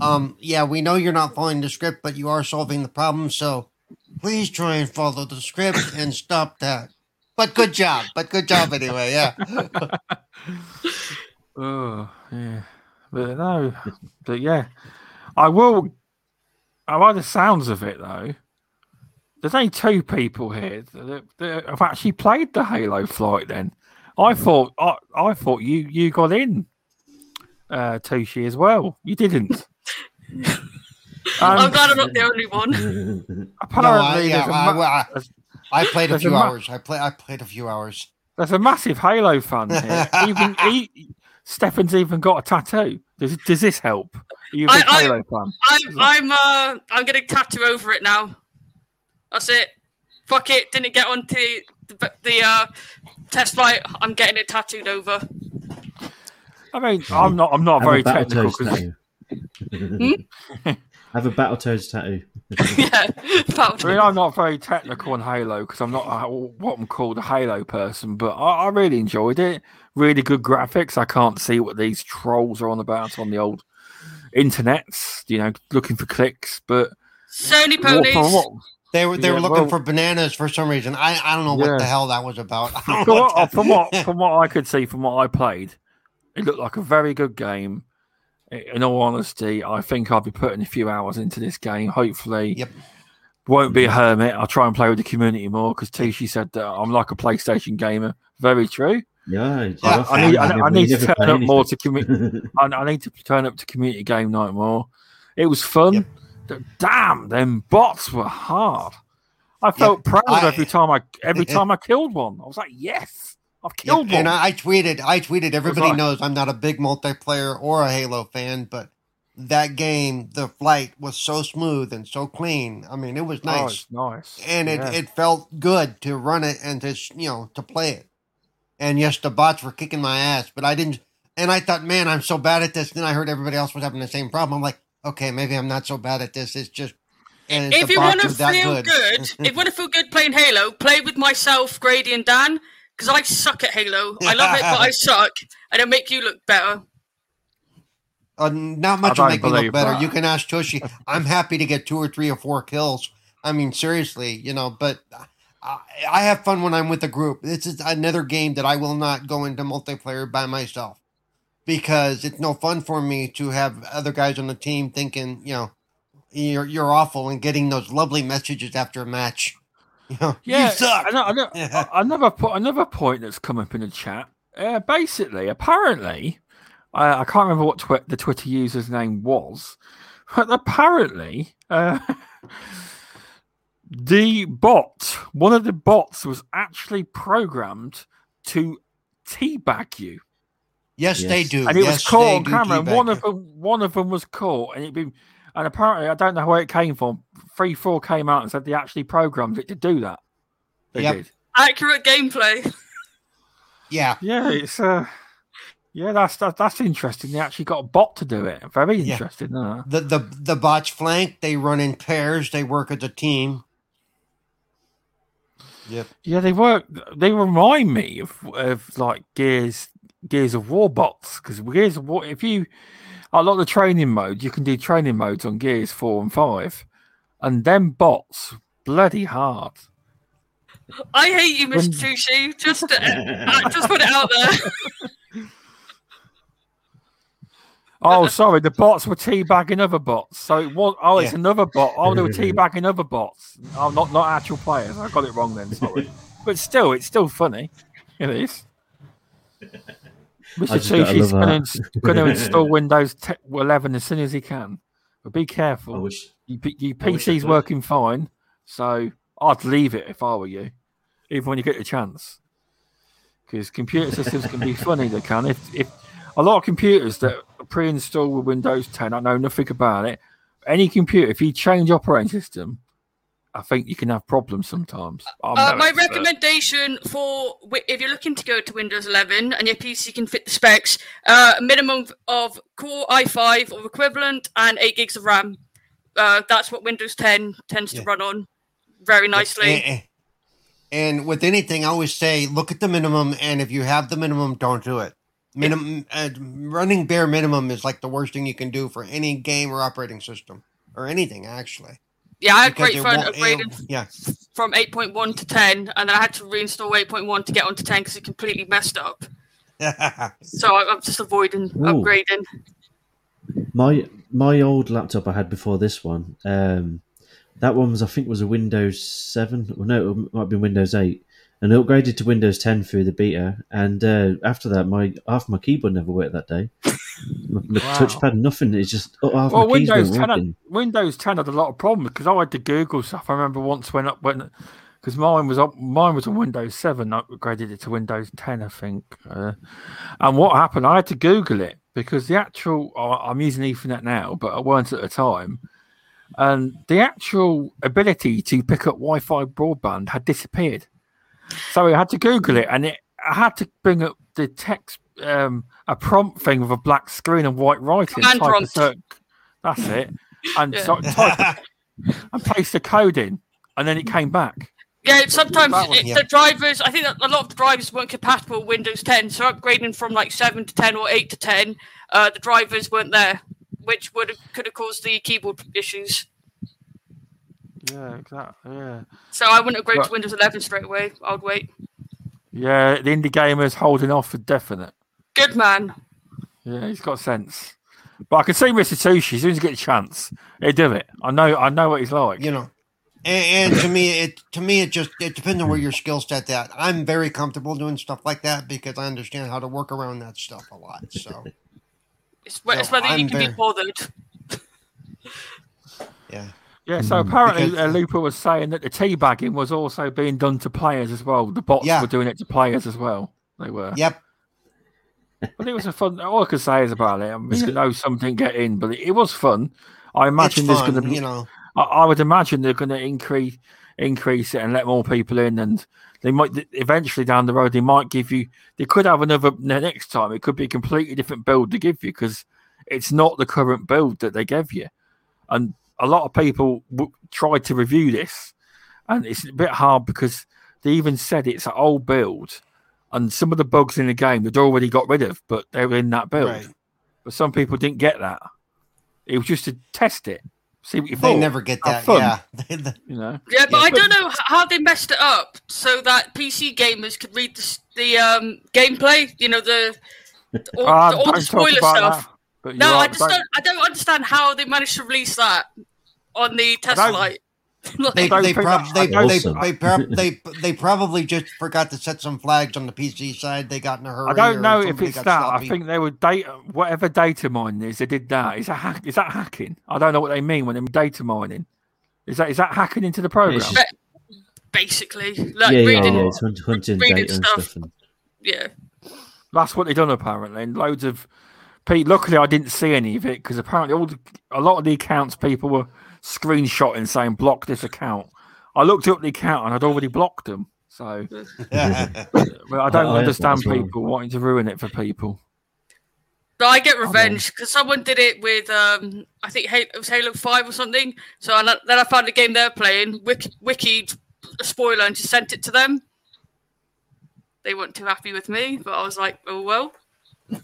Um, yeah, we know you're not following the script, but you are solving the problem. So please try and follow the script and stop that. But good job. But good job anyway. Yeah. Oh, yeah. But no, but yeah. I will. I like the sounds of it though. There's only two people here that, that have actually played the Halo flight. Then I thought I, I thought you you got in, uh, Tushi as well. You didn't. I'm Um, glad I'm not the only one. No, apparently, I, yeah, there's, a I, ma- I, there's- I played a there's a few ma- hours. I play. I played a few hours. there's a massive Halo fan here. even he, Stephan's even got a tattoo. Does does this help? Are you a I- big I- Halo fan? I'm I'm uh I'm getting tattoo over it now. That's it. Fuck it. Didn't get onto the, the uh, test flight. I'm getting it tattooed over. I mean, I'm not. I'm not very a technical. Battletoads 'cause- tattoo. Have a battle Battletoads tattoo. yeah. About I mean, I'm not very technical on Halo because I'm not uh, what I'm called a Halo person. But I, I really enjoyed it. Really good graphics. I can't see what these trolls are on about on the old internets. You know, looking for clicks. But Sony ponies. from what, They were they Yeah, were looking well- for bananas for some reason. I, I don't know Yeah. what the hell that was about. I don't from know what, what from what from what I could see from what I played, it looked like a very good game. I- In all honesty, I think I'll be putting a few hours into this game. Hopefully, Yep. won't be a hermit. I'll try and play with the community more because Tushi said that I'm like a PlayStation gamer. Very true. Yeah, Yeah, I need, I, I need to turn up more to community. I, I need to turn up to community game night more. It was fun. Yep. Damn, them bots were hard. I felt proud I- every time I every time I killed one. I was like, yes, I've Yep, killed one. and I, I tweeted, I tweeted. Everybody like- knows I'm not a big multiplayer or a Halo fan, but that game, the flight was so smooth and so clean. I mean, it was Oh, nice, it's nice. and it, Yeah. it felt good to run it and to you know to play it. And yes, the bots were kicking my ass, but I didn't. and I thought, man, I'm so bad at this. Then I heard everybody else was having the same problem. I'm like, okay, maybe I'm not so bad at this. It's just. And if you want to feel good. good, if you want to feel good playing Halo, play with myself, Grady, and Dan, because I suck at Halo. I love it, but I suck, and it'll make you look better. Uh, not much will make me look better. that. You can ask Tushi. I'm happy to get two or three or four kills. I mean, seriously, you know, but I, I have fun when I'm with a group. This is another game that I will not go into multiplayer by myself because it's no fun for me to have other guys on the team thinking, you know, you're you're awful and getting those lovely messages after a match. You know, Yeah, you suck. ano- ano- Yeah. another po- another point that's come up in the chat. Uh, basically, apparently, I, I can't remember what twi- the Twitter user's name was, but apparently, uh, the bot, one of the bots, was actually programmed to teabag you, Yes, they do. and it yes, was caught on camera. And one you. of them, one of them was caught, and it been. And apparently, I don't know where it came from. Three, four came out and said they actually programmed it to do that. They Yep. did. Accurate gameplay. Yeah. Yeah, it's uh, yeah, that's that, that's interesting. They actually got a bot to do it. Very Yeah. interesting. Uh, The the the bots flank. They run in pairs. They work as a team. Yep. yeah, they work. They remind me of of like Gears Gears of War bots because Gears of War. If you a lot of the training modes, you can do training modes on Gears four and five, and them bots bloody hard. I hate you, Mr. When- Tushi. Just, uh, uh, just put it out there. Oh, sorry, the bots were teabagging other bots. So it was. Oh, it's Yeah. another bot. Oh, they were teabagging other bots. Oh, not not actual players. I got it wrong then. Sorry, but still, it's still funny. It is. Mr. just gotta Tushi's love going to, going to install Windows 10, 11 as soon as he can. But be I careful. wish. Your, P- your I wish PC's working fine, so I'd leave it if I were you, even when you get the chance. Because computer systems can be funny. They can. If if a lot of computers that are pre-installed with Windows 10, I know nothing about it. Any computer, if you change operating system, I think you can have problems sometimes. Uh, my expert. recommendation for if you're looking to go to Windows 11 and your PC can fit the specs, uh, minimum of Core i5 or equivalent and 8 gigs of RAM. Uh, that's what Windows 10 tends Yeah. to run on very nicely. And, and with anything, I always say, look at the minimum, and if you have the minimum, don't do it. Minimum uh, running bare minimum is like the worst thing you can do for any game or operating system or anything actually. Yeah, I had Because great fun won't- upgrading Yeah, from 8.1 to 10, and then I had to reinstall 8.1 to get onto 10 because it completely messed up. So I, I'm just avoiding upgrading. My my old laptop I had before this one, um, that one was I think was a Windows Seven. Well, no, it might have been Windows Eight, and it upgraded to Windows Ten through the beta. And uh, after that, my half my keyboard never worked that day. My, my Wow. touchpad, nothing. It's just oh, half Well, my keys Windows weren't 10, had. Windows 10 had a lot of problems because I had to Google stuff. I remember once when up when because mine was up, mine was on Windows 7. I upgraded it to Windows 10, I think. Uh, and what happened? I had to Google it because the actual I- I'm using Ethernet now, but I weren't at the time. And the actual ability to pick up Wi-Fi broadband had disappeared. So I had to Google it, and it I had to bring up the text, um, a prompt thing with a black screen and white writing. Command type a prompt. that's it. And Yeah. so type and paste the code in, and then it came back. Yeah, sometimes one, it, yeah. the drivers, I think that a lot of the drivers weren't compatible with Windows 10, so upgrading from like 7 to 10 or 8 to 10, uh, the drivers weren't there, which would have, could have caused the keyboard issues. Yeah, exactly. Yeah, So I wouldn't upgrade Right. to Windows 11 straight away. I would wait. yeah. The indie gamer's holding off for definite. Good man. Yeah, he's got sense. But I can see Mr. Tushi as soon as he gets a chance, he'll do it. I know, I know what he's like. you know. And, and to me, it to me it just it depends on where your skill set at. I'm very comfortable doing stuff like that because I understand how to work around that stuff a lot. So It's, wh- it's whether you I'm can be bothered. yeah, Yeah, so apparently Because- uh, Looper was saying that the teabagging was also being done to players as well. The bots Yeah. were doing it to players as well. They were. yep, But it was a fun. All I can say is about it. I mean, I know some didn't get in, but it, it was fun. I imagine it's there's going to be. you know. I, I would imagine they're going to increase increase it and let more people in, and they might eventually down the road they might give you. They could have another the next time. It could be a completely different build to give you because it's not the current build that they gave you, and a lot of people w- tried to review this, and it's a bit hard because they even said it's an old build, and some of the bugs in the game they'd already got rid of, but they were in that build. Right. But some people didn't get that. It was just to test it, see what you They thought. never get Have that. fun. Yeah. you know. Yeah, but Yeah. I don't know h- how they messed it up so that PC gamers could read the, s- the um, gameplay. You know the, the all, Ah, the, all don't the talk spoiler about stuff. that, but No, you're I right, just don't- don't. I don't understand how they managed to release that on the don't- test flight. They they, prob- they, I they, Awesome. they, prob- they they probably just forgot to set some flags on the PC side. They got in a hurry. I don't know if it's that. sloppy. I think they were data, whatever data mining is. They did that. Is that hack? Is that hacking? I don't know what they mean when they're data mining. Is that is that hacking into the program? Just- basically, like yeah, yeah, reading. yeah. It's hunting reading data and stuff. stuff. And, yeah. That's what they done apparently. And loads of Pete. Luckily, I didn't see any of it because apparently all the, a lot of the accounts people were screenshotting saying block this account. I looked up the account and I'd already blocked them. So well, I don't I- I have understand as well. people wanting to ruin it for people. But I get revenge because someone did it with um I think Halo, it was Halo Five or something. So I- then I found a game they're playing, wiki, wiki a spoiler, and just sent it to them. They weren't too happy with me, but I was like, oh well.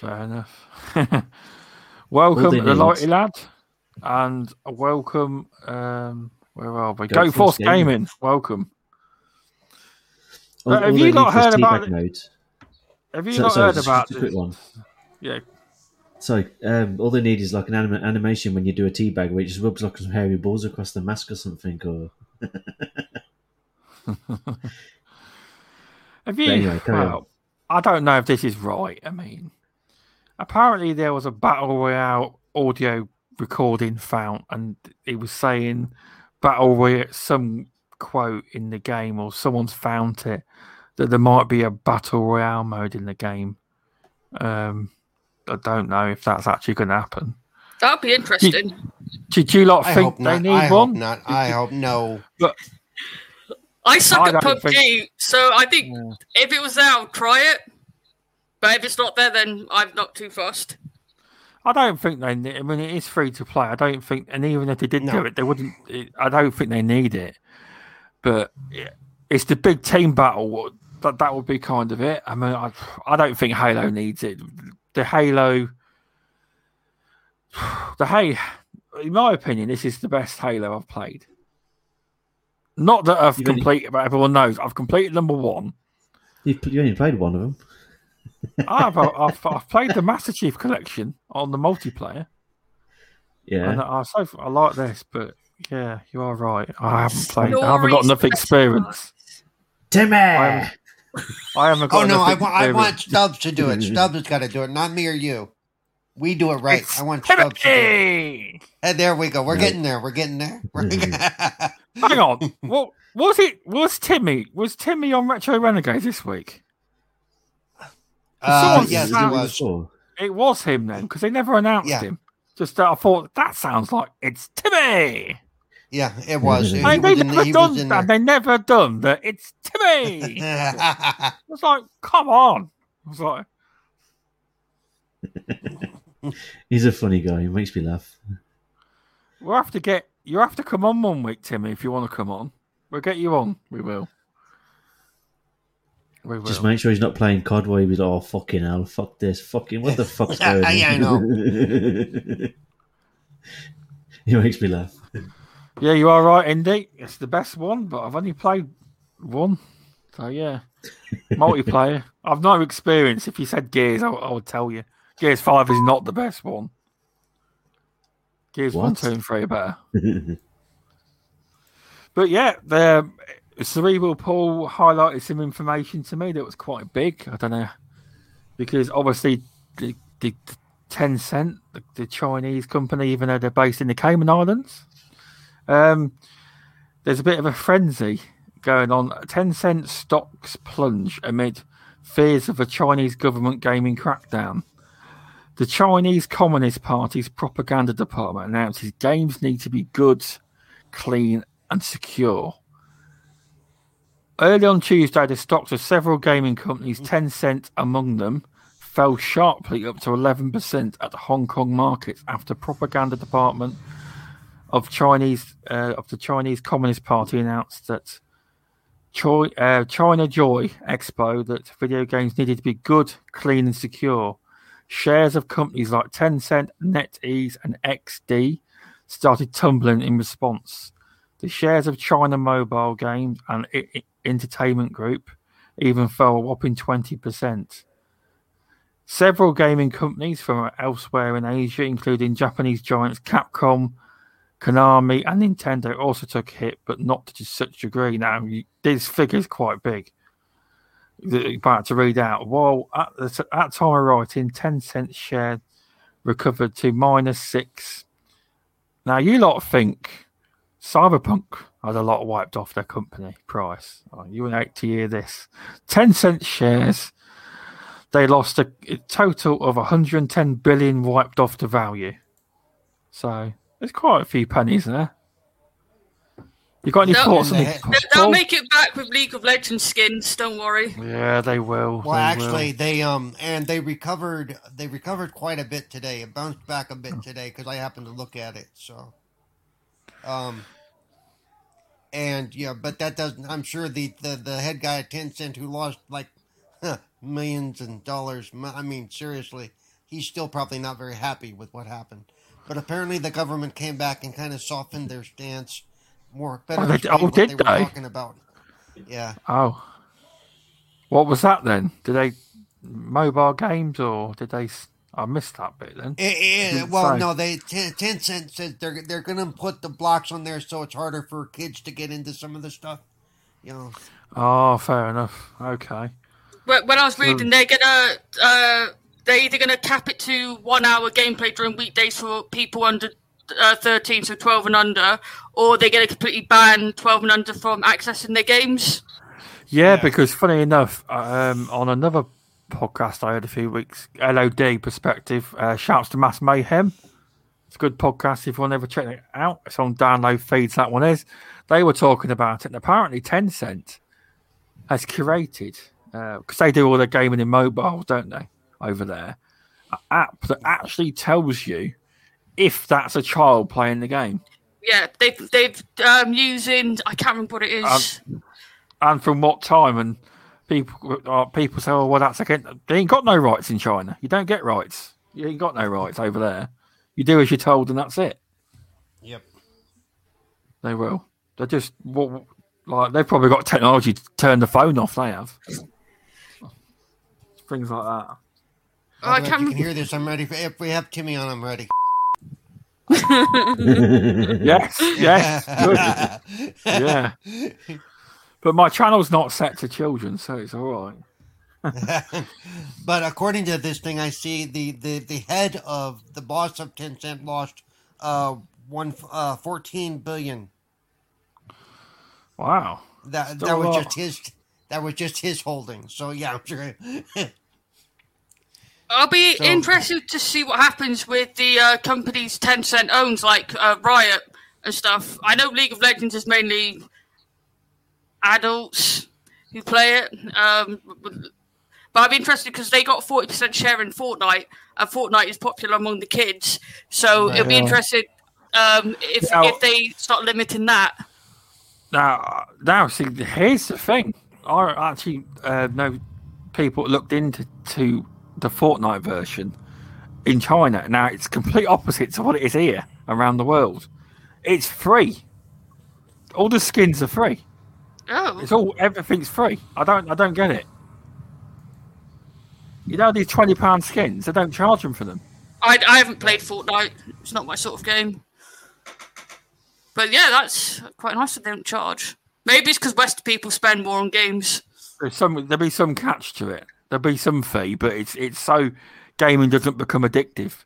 Fair enough. welcome, they the. Lighty Lad, and welcome. Um, where are we? Go Go, Force Force Gaming. Gaming. Welcome. all, have you not heard about it? Have you So- not sorry, heard about a quick this? one. Yeah, So um, all they need is like an anim- animation when you do a teabag where it just rubs like some hairy balls across the mask or something. Or Have you? anyway, well, I don't know if this is right. I mean, apparently there was a battle royale audio recording found, and he was saying battle royale some quote in the game, or someone's found it that there might be a battle royale mode in the game. Um, I don't know if that's actually going to happen. That'd be interesting. Did you lot I think hope they not. need I one? hope not. I hope no. But I suck I at PUBG, think- so I think Yeah. if it was there, I'll try it. But if it's not there, then I'm not too fussed. I don't think they. Need, I mean, it is free to play. I don't think, and even if they did No. do it, they wouldn't. It, I don't think they need it. But yeah, it's the big team battle. That that would be kind of it. I mean, I, I don't think Halo needs it. The Halo, the Hey, in my opinion, this is the best Halo I've played. Not that I've only- completed, but everyone knows I've completed number one. you, you only played one of them. I've, uh, I've I've played the Master Chief Collection on the multiplayer. Yeah, And I, so I like this, but yeah, you are right. I haven't played. I haven't got enough experience. Timmy. I haven't, I haven't got Oh no, I want I want Stubz to do it. Stubz has got to do it, not me or you. We do it right. I want Stubz to do it. Timothy! Hey, there we go. We're No. getting there. We're getting there. Hang on. What was it? Was Timmy? Was Timmy on Retro Renegades this week? Uh, yes, said- it was. Before. It was him then, because they never announced Yeah. him. Just that I thought that sounds like it's Timmy. Yeah, it was. He, Like, they was in, never he done was in that. They never done that. It's Timmy. there. I was like, come on. I was like, He's a funny guy. He makes me laugh. we'll have to get you have to come on one week, Timmy, if you want to come on. We'll get you on. We will. We will. Just make sure he's not playing COD where he was, oh, fucking hell, fuck this, fucking, what the fuck's Yeah, going on? yeah, I know. he makes me laugh. Yeah, you are right, Indy. It's the best one, but I've only played one. So yeah, multiplayer. I've no experience. If you said Gears, I, I would tell you. Gears Five is not the best one. Gears One, Two, and Three are better. But yeah, the Cerebral Paul highlighted some information to me that was quite big. I don't know because obviously the, the, the Tencent, the, the Chinese company, even though they're based in the Cayman Islands, um, there's a bit of a frenzy going on. Tencent stocks plunge amid fears of a Chinese government gaming crackdown. The Chinese Communist Party's propaganda department announces games need to be good, clean, and secure. Early on Tuesday, the stocks of several gaming companies, Tencent among them, fell sharply up to 11% at the Hong Kong markets after propaganda department of Chinese uh, of the Chinese Communist Party announced that Choi, uh, ChinaJoy Expo that video games needed to be good, clean, and secure. Shares of companies like Tencent, NetEase, and XD started tumbling in response. The shares of China Mobile Games and Entertainment Group even fell a whopping 20%. Several gaming companies from elsewhere in Asia, including Japanese giants Capcom, Konami, and Nintendo, also took a hit, but not to such a degree. Now, this figure is quite big. About to read out. While at the at time of writing, Tencent share recovered to minus six. Now, you lot think Cyberpunk had a lot wiped off their company price. Oh, you wouldn't like to hear this. Tencent shares they lost a, a total of 110 billion wiped off the value. So there's quite a few pennies there. You got any No. thoughts on They- this? They- They'll make it back with League of Legends skins. Don't worry. Yeah, they will. Well, they actually, will. they um and they recovered. They recovered quite a bit today. It bounced back a bit today because I happened to look at it. So, um, and yeah, but that doesn't. I'm sure the the, the head guy at Tencent who lost like huh, millions and dollars. I mean, seriously, he's still probably not very happy with what happened. But apparently, the government came back and kind of softened their stance more. Better Oh, they- oh, what did they they? talking about. Yeah. Oh, what was that then? Did they mobile games or did they? S- I missed that bit then. Eh, eh, Didn't well, say. no, they ten, Tencent said they're they're gonna put the blocks on there so it's harder for kids to get into some of the stuff. You know, Oh, fair enough. Okay. When when I was reading, they're gonna uh, they're either gonna cap it to one hour gameplay during weekdays for people under uh, thirteen, so twelve and under, or they're gonna completely ban twelve and under from accessing their games. Yeah, Yeah. because funny enough, um, on another podcast I heard a few weeks, LOD perspective, uh, shouts to Mass Mayhem. It's a good podcast if you want to ever check it out. It's on download feeds. That one is. They were talking about it, and apparently Tencent has curated because they do all their gaming in mobile, don't they? Over there, an app that actually tells you if that's a child playing the game. Yeah, they've they've um, using I can't remember what it is. and from what time and people uh, people say oh well that's again they ain't got no rights in china. You don't get rights. You ain't got no rights over there. You do as you're told and that's it. Yep. they will. They're just what like they've probably got technology to turn the phone off they have. Things like that. Oh, I By the way, if can't you can hear this. I'm ready. For, if we have Timmy on, I'm ready. yes yes. Good. Yeah but my channel's not set to children so it's all right but according to this thing, I see the, the, the head of the boss of Tencent lost uh one uh fourteen billion. wow That Still that was lot. just his. That was just his holding. So yeah, I'm sure. I'll be So- interested to see what happens with the uh, companies Tencent owns, like uh, Riot and stuff. I know League of Legends is mainly adults who play it, um, but I'm interested because they got 40% share in Fortnite, and Fortnite is popular among the kids. So it'll be Yeah. interested um, if Now- if they start limiting that. Now, now, see, here's the thing. I actually uh, know people looked into to the Fortnite version in China. Now, it's complete opposite to what it is here around the world. It's free. All the skins are free. Oh, It's all everything's free. I don't, I don't get it. You know these twenty pound skins? They don't charge them for them. I, I haven't played Fortnite. It's not my sort of game. But yeah, that's quite nice that they don't charge. Maybe it's because West people spend more on games. There's some, there'll be some catch to it. There'll be some fee, but it's it's so gaming doesn't become addictive.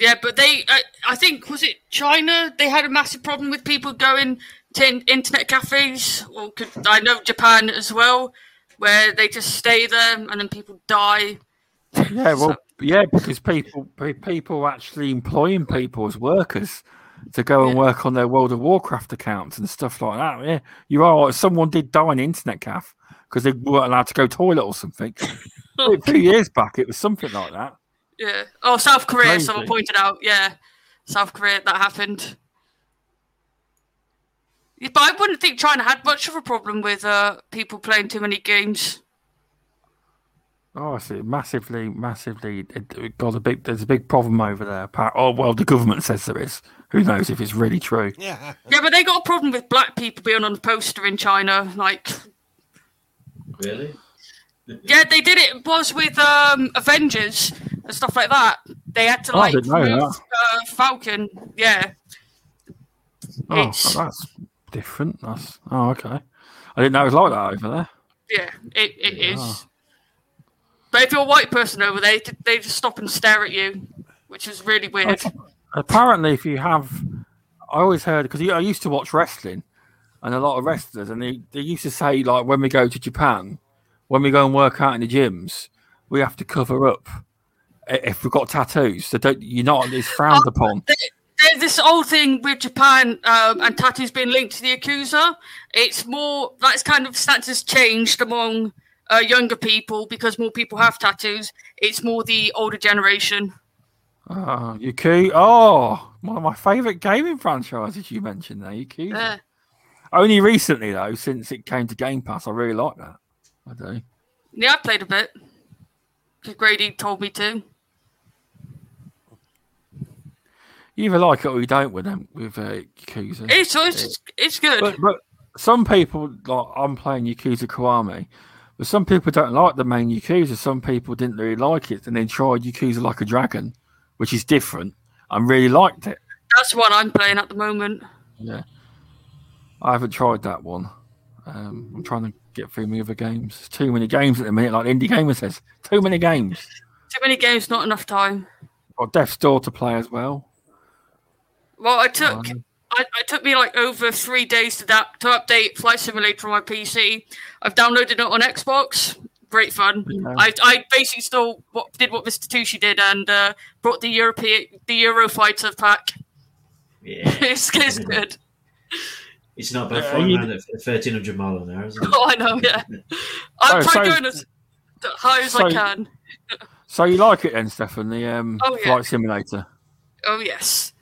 Yeah, but they, I, I think, was it China? They had a massive problem with people going to in- internet cafes. Or could, I know Japan as well, where they just stay there and then people die. Yeah, well, yeah, because people people actually employing people as workers to go and Yeah. work on their World of Warcraft accounts and stuff like that. Yeah, you are. Someone did die in internet cafe because they weren't allowed to go toilet or something. a few years back, it was something like that. Yeah. Oh, South Korea. Crazy. Someone pointed out. Yeah, South Korea. That happened. But I wouldn't think China had much of a problem with uh, people playing too many games. Oh, I see. Massively, massively. It, it got a big. There's a big problem over there. Oh well, the government says there is. Who knows if it's really true? Yeah. Yeah, but they got a problem with black people being on the poster in China. Like, Really? yeah, they did it. Was with um, Avengers and stuff like that. They had to Oh, like remove, uh, Falcon. Yeah. Oh, It's- that's different. That's oh okay. I didn't know it was like that over there. Yeah, it, it is. Ah. But if you're a white person over there, they- they just stop and stare at you, which is really weird. Apparently, if you have, I always heard because I used to watch wrestling, and a lot of wrestlers, and they, they used to say like when we go to Japan, when we go and work out in the gyms, we have to cover up if we've got tattoos. So don't you're not it's frowned upon. There's this old thing with Japan um, and tattoos being linked to the Yakuza. It's more, that's kind of status changed among uh, younger people because more people have tattoos. It's more the older generation. Oh, Yakuza. Oh, one of my favourite gaming franchises you mentioned there. Uh, Only recently though, since it came to Game Pass, I really like that. I do. yeah, I played a bit because Grady told me to. You either like it or you don't with them with uh, Yakuza. It's it's, it's good. But, but some people like I'm playing Yakuza Kiwami, but some people don't like the main Yakuza. Some people didn't really like it, and then tried Yakuza Like a Dragon, which is different, and really liked it. That's what I'm playing at the moment. Yeah, I haven't tried that one. Um, I'm trying to get through my other games. There's too many games at the minute, like Indie Gamer says. Too many games. Too many games, not enough time. Got Death's Door to play as well. Well, I took Um, I, it took me like over three days to that to update Flight Simulator on my PC. I've downloaded it on Xbox. Great fun. Yeah. I, I basically still what, did what Mr. Tushi did and uh, brought the European the Eurofighter pack. Yeah. it's, it's good. It's not bad Yeah, flying you- around at 1300 mile an hour, is it? Oh, I know. Yeah, I'm Oh, trying so- going as high as so- I can. So you like it then, Stephan? The um, Oh, yeah. flight simulator. Oh yes,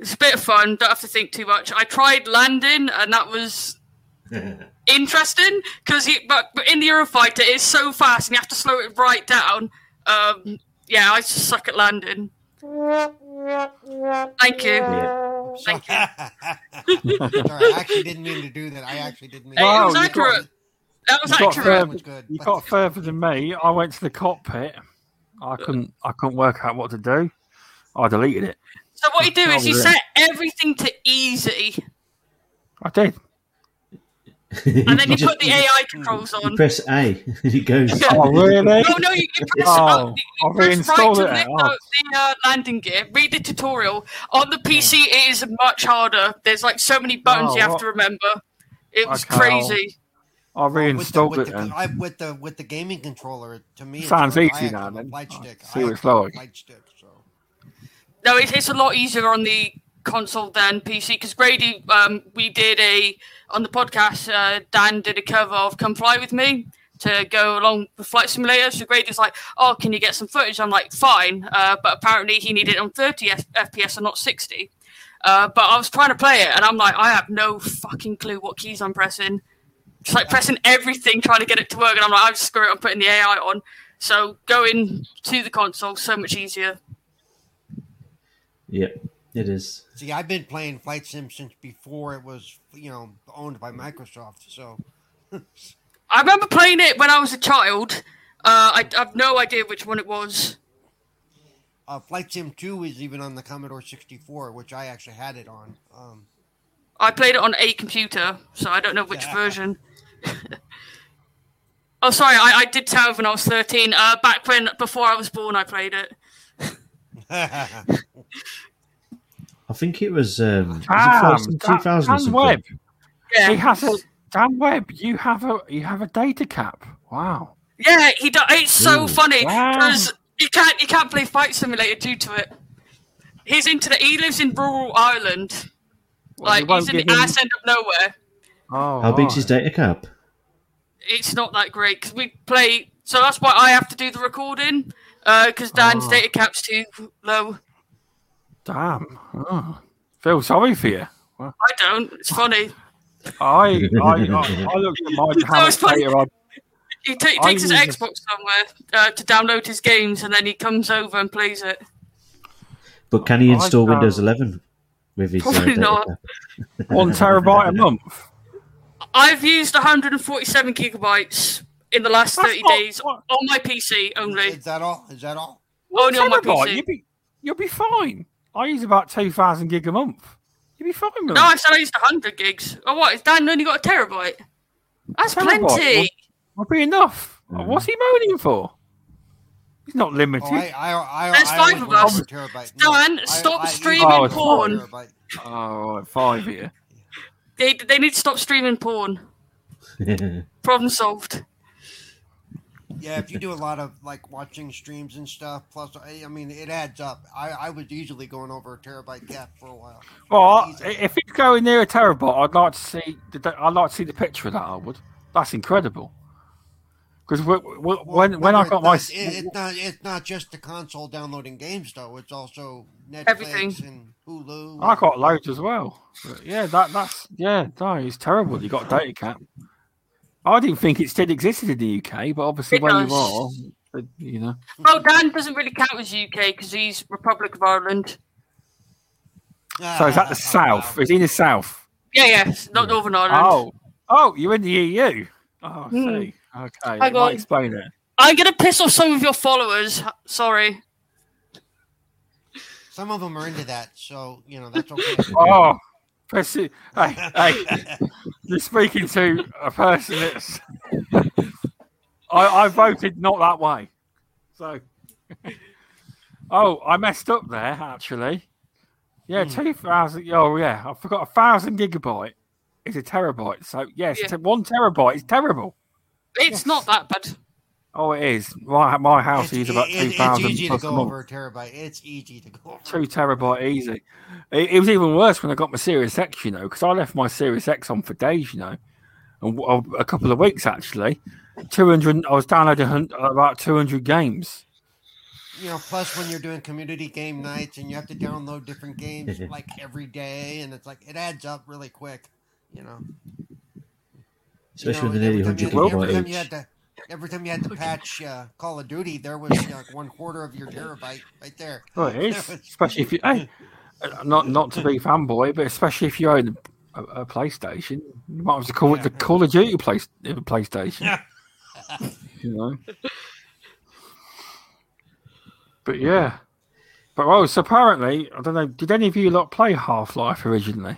it's a bit of fun. Don't have to think too much. I tried landing, and that was interesting because but, but in the Eurofighter it's so fast and you have to slow it right down. Um, yeah, I just suck at landing. Thank you. yeah. Thank you. Sorry, I actually didn't mean to do that. I actually didn't mean Hey, Wow, it was you got- accurate. That was you got accurate. fair- That was good. You got further than me. I went to the cockpit. I couldn't. I couldn't work out what to do. I deleted it. So what you do is you Oh, set everything to easy, I did. and then you just- put the AI controls You on. press A, and it goes. Oh really? No, no, you, you press, Oh, uh, you I've press reinstalled right it to now. lift the, the uh, landing gear. Read the tutorial. On the PC, it is much harder. There's like so many buttons Oh, you have what? to remember. It was Okay, I'll- crazy. I with the, reinstalled with, it the, then. I, with the with the gaming controller, to me, it's Sounds easy now, to have then. Light I stick. see I what have it's to have like. No, it's, it's a lot easier on the console than PC because Grady, um, we did a on the podcast. Uh, Dan did a cover of "Come Fly with Me" to go along with Flight Simulator. So Grady's like, "Oh, can you get some footage?" I'm like, "Fine," uh, but apparently he needed it on 30 F- FPS and not 60. Uh, but I was trying to play it, and I'm like, I have no fucking clue what keys I'm pressing. Just like pressing everything, trying to get it to work, and I'm like, I'm screw it, I'm putting the AI on. So going to the console so much easier. Yep, it is. see, I've been playing Flight Sim since before it was you know owned by Microsoft. So I remember playing it when I was a child. Uh, I, I have no idea which one it was. uh, Flight Sim Two is even on the Commodore 64, which I actually had it on. Um, I played it on a computer, so I don't know which Yeah. version. oh, sorry, I, I did tell when I was 13. Uh, back when, before I was born, I played it. I think it was. Um, was it Damn, Dan- 2000 or Dan something? Webb. Yeah, He has a Dan Webb. You have a you have a data cap. Wow. yeah. He do, It's so Ooh. funny Wow. because you can't you can't play Flight Simulator due to it. He's into the. He lives in rural Ireland. Well, like he's in the him- ass end of nowhere. Oh, How big's right. his data cap? It's not that great because we play. So that's why I have to do the recording. Because Dan's Oh. data cap's too low. Damn. Oh. Feel sorry for you. Well, I don't. It's funny. I, I, I, I looked at my how much it's funny. data I He, ta- he I takes his use Xbox somewhere uh, to download his games, and then he comes over and plays it. But can he install don't- Windows 11 with his uh, Probably data not. one terabyte a month. I've used 147 gigabytes in the last That's 30 not- days what? on my PC only. Is that all? Is that all? One Only on my terabyte, PC. You'll be, you'll be fine. I use about two thousand gig a month. You'll be fine with No. I said I used 100 gigs. Oh, what? Is Dan only got a terabyte? That's Terabyte, plenty. Will be enough. Mhm. What's he moaning for? He's not limited. Oh, I, I, I, There's I five of went us. over a terabyte. No, Dan, I- stop I- streaming Oh, it's porn. Terabyte. Oh, right, five here. They, they need to stop streaming porn. Problem solved. Yeah, if you do a lot of like watching streams and stuff, plus I I mean it adds up. I, I was easily going over a terabyte cap for a while. Well, I- Easily. if it's going near a terabyte, I'd like to see. The, I'd like to see the picture of that. I would. That's incredible. Because when Well, when, when I got my it's not, it's not it's not just the console downloading games though. It's also Netflix Everything. and Hulu. I got loads as well. But yeah, that that's yeah, no, it's terrible. You got a data cap. I didn't think it still existed in the UK, but obviously It where you does. are, you know. Well, Dan doesn't really count as UK because he's Republic of Ireland. So is that the south? Is he in the south? Yeah, yeah, not Northern Ireland. Oh, oh, you're in the EU. Oh, I Hmm. see. Okay, I that got- might explain it. I'm gonna piss off some of your followers. Sorry. Some of them are into that, so you know that's okay. Oh, press it. Hey, hey, you're speaking to a person that's. I, I voted not that way. So. Oh, I messed up there, actually. Yeah, Hmm. 2,000. Oh, yeah. I forgot a thousand gigabyte is a terabyte. So, yes, Yeah. one terabyte is terrible. It's Yes. not that bad. Oh, it is. My, my house It's, is about it- it's 2,000 easy to plus a go month. over a terabyte. It's easy to go over. Two terabyte easy. It, it was even worse when I got my Series X, you know, because I left my Series X on for days, you know, and w- a couple of weeks actually. Two hundred. I was downloading about two hundred games. You know, plus when you're doing community game nights and you have to download different games like every day, and it's like it adds up really quick. You know, Especially you know, when they're nearly every time 100 you had- every gigabyte time you had to, every time you had to patch uh, Call of Duty, there was you know, like one quarter of your terabyte right there. Oh, it is, especially if you. Hey, uh, not not to be fanboy, but especially if you own a, a PlayStation, you might as well call it the Call of Duty play, uh, PlayStation. you know. But yeah, but oh, so apparently, I don't know. Did any of you lot play Half Life originally?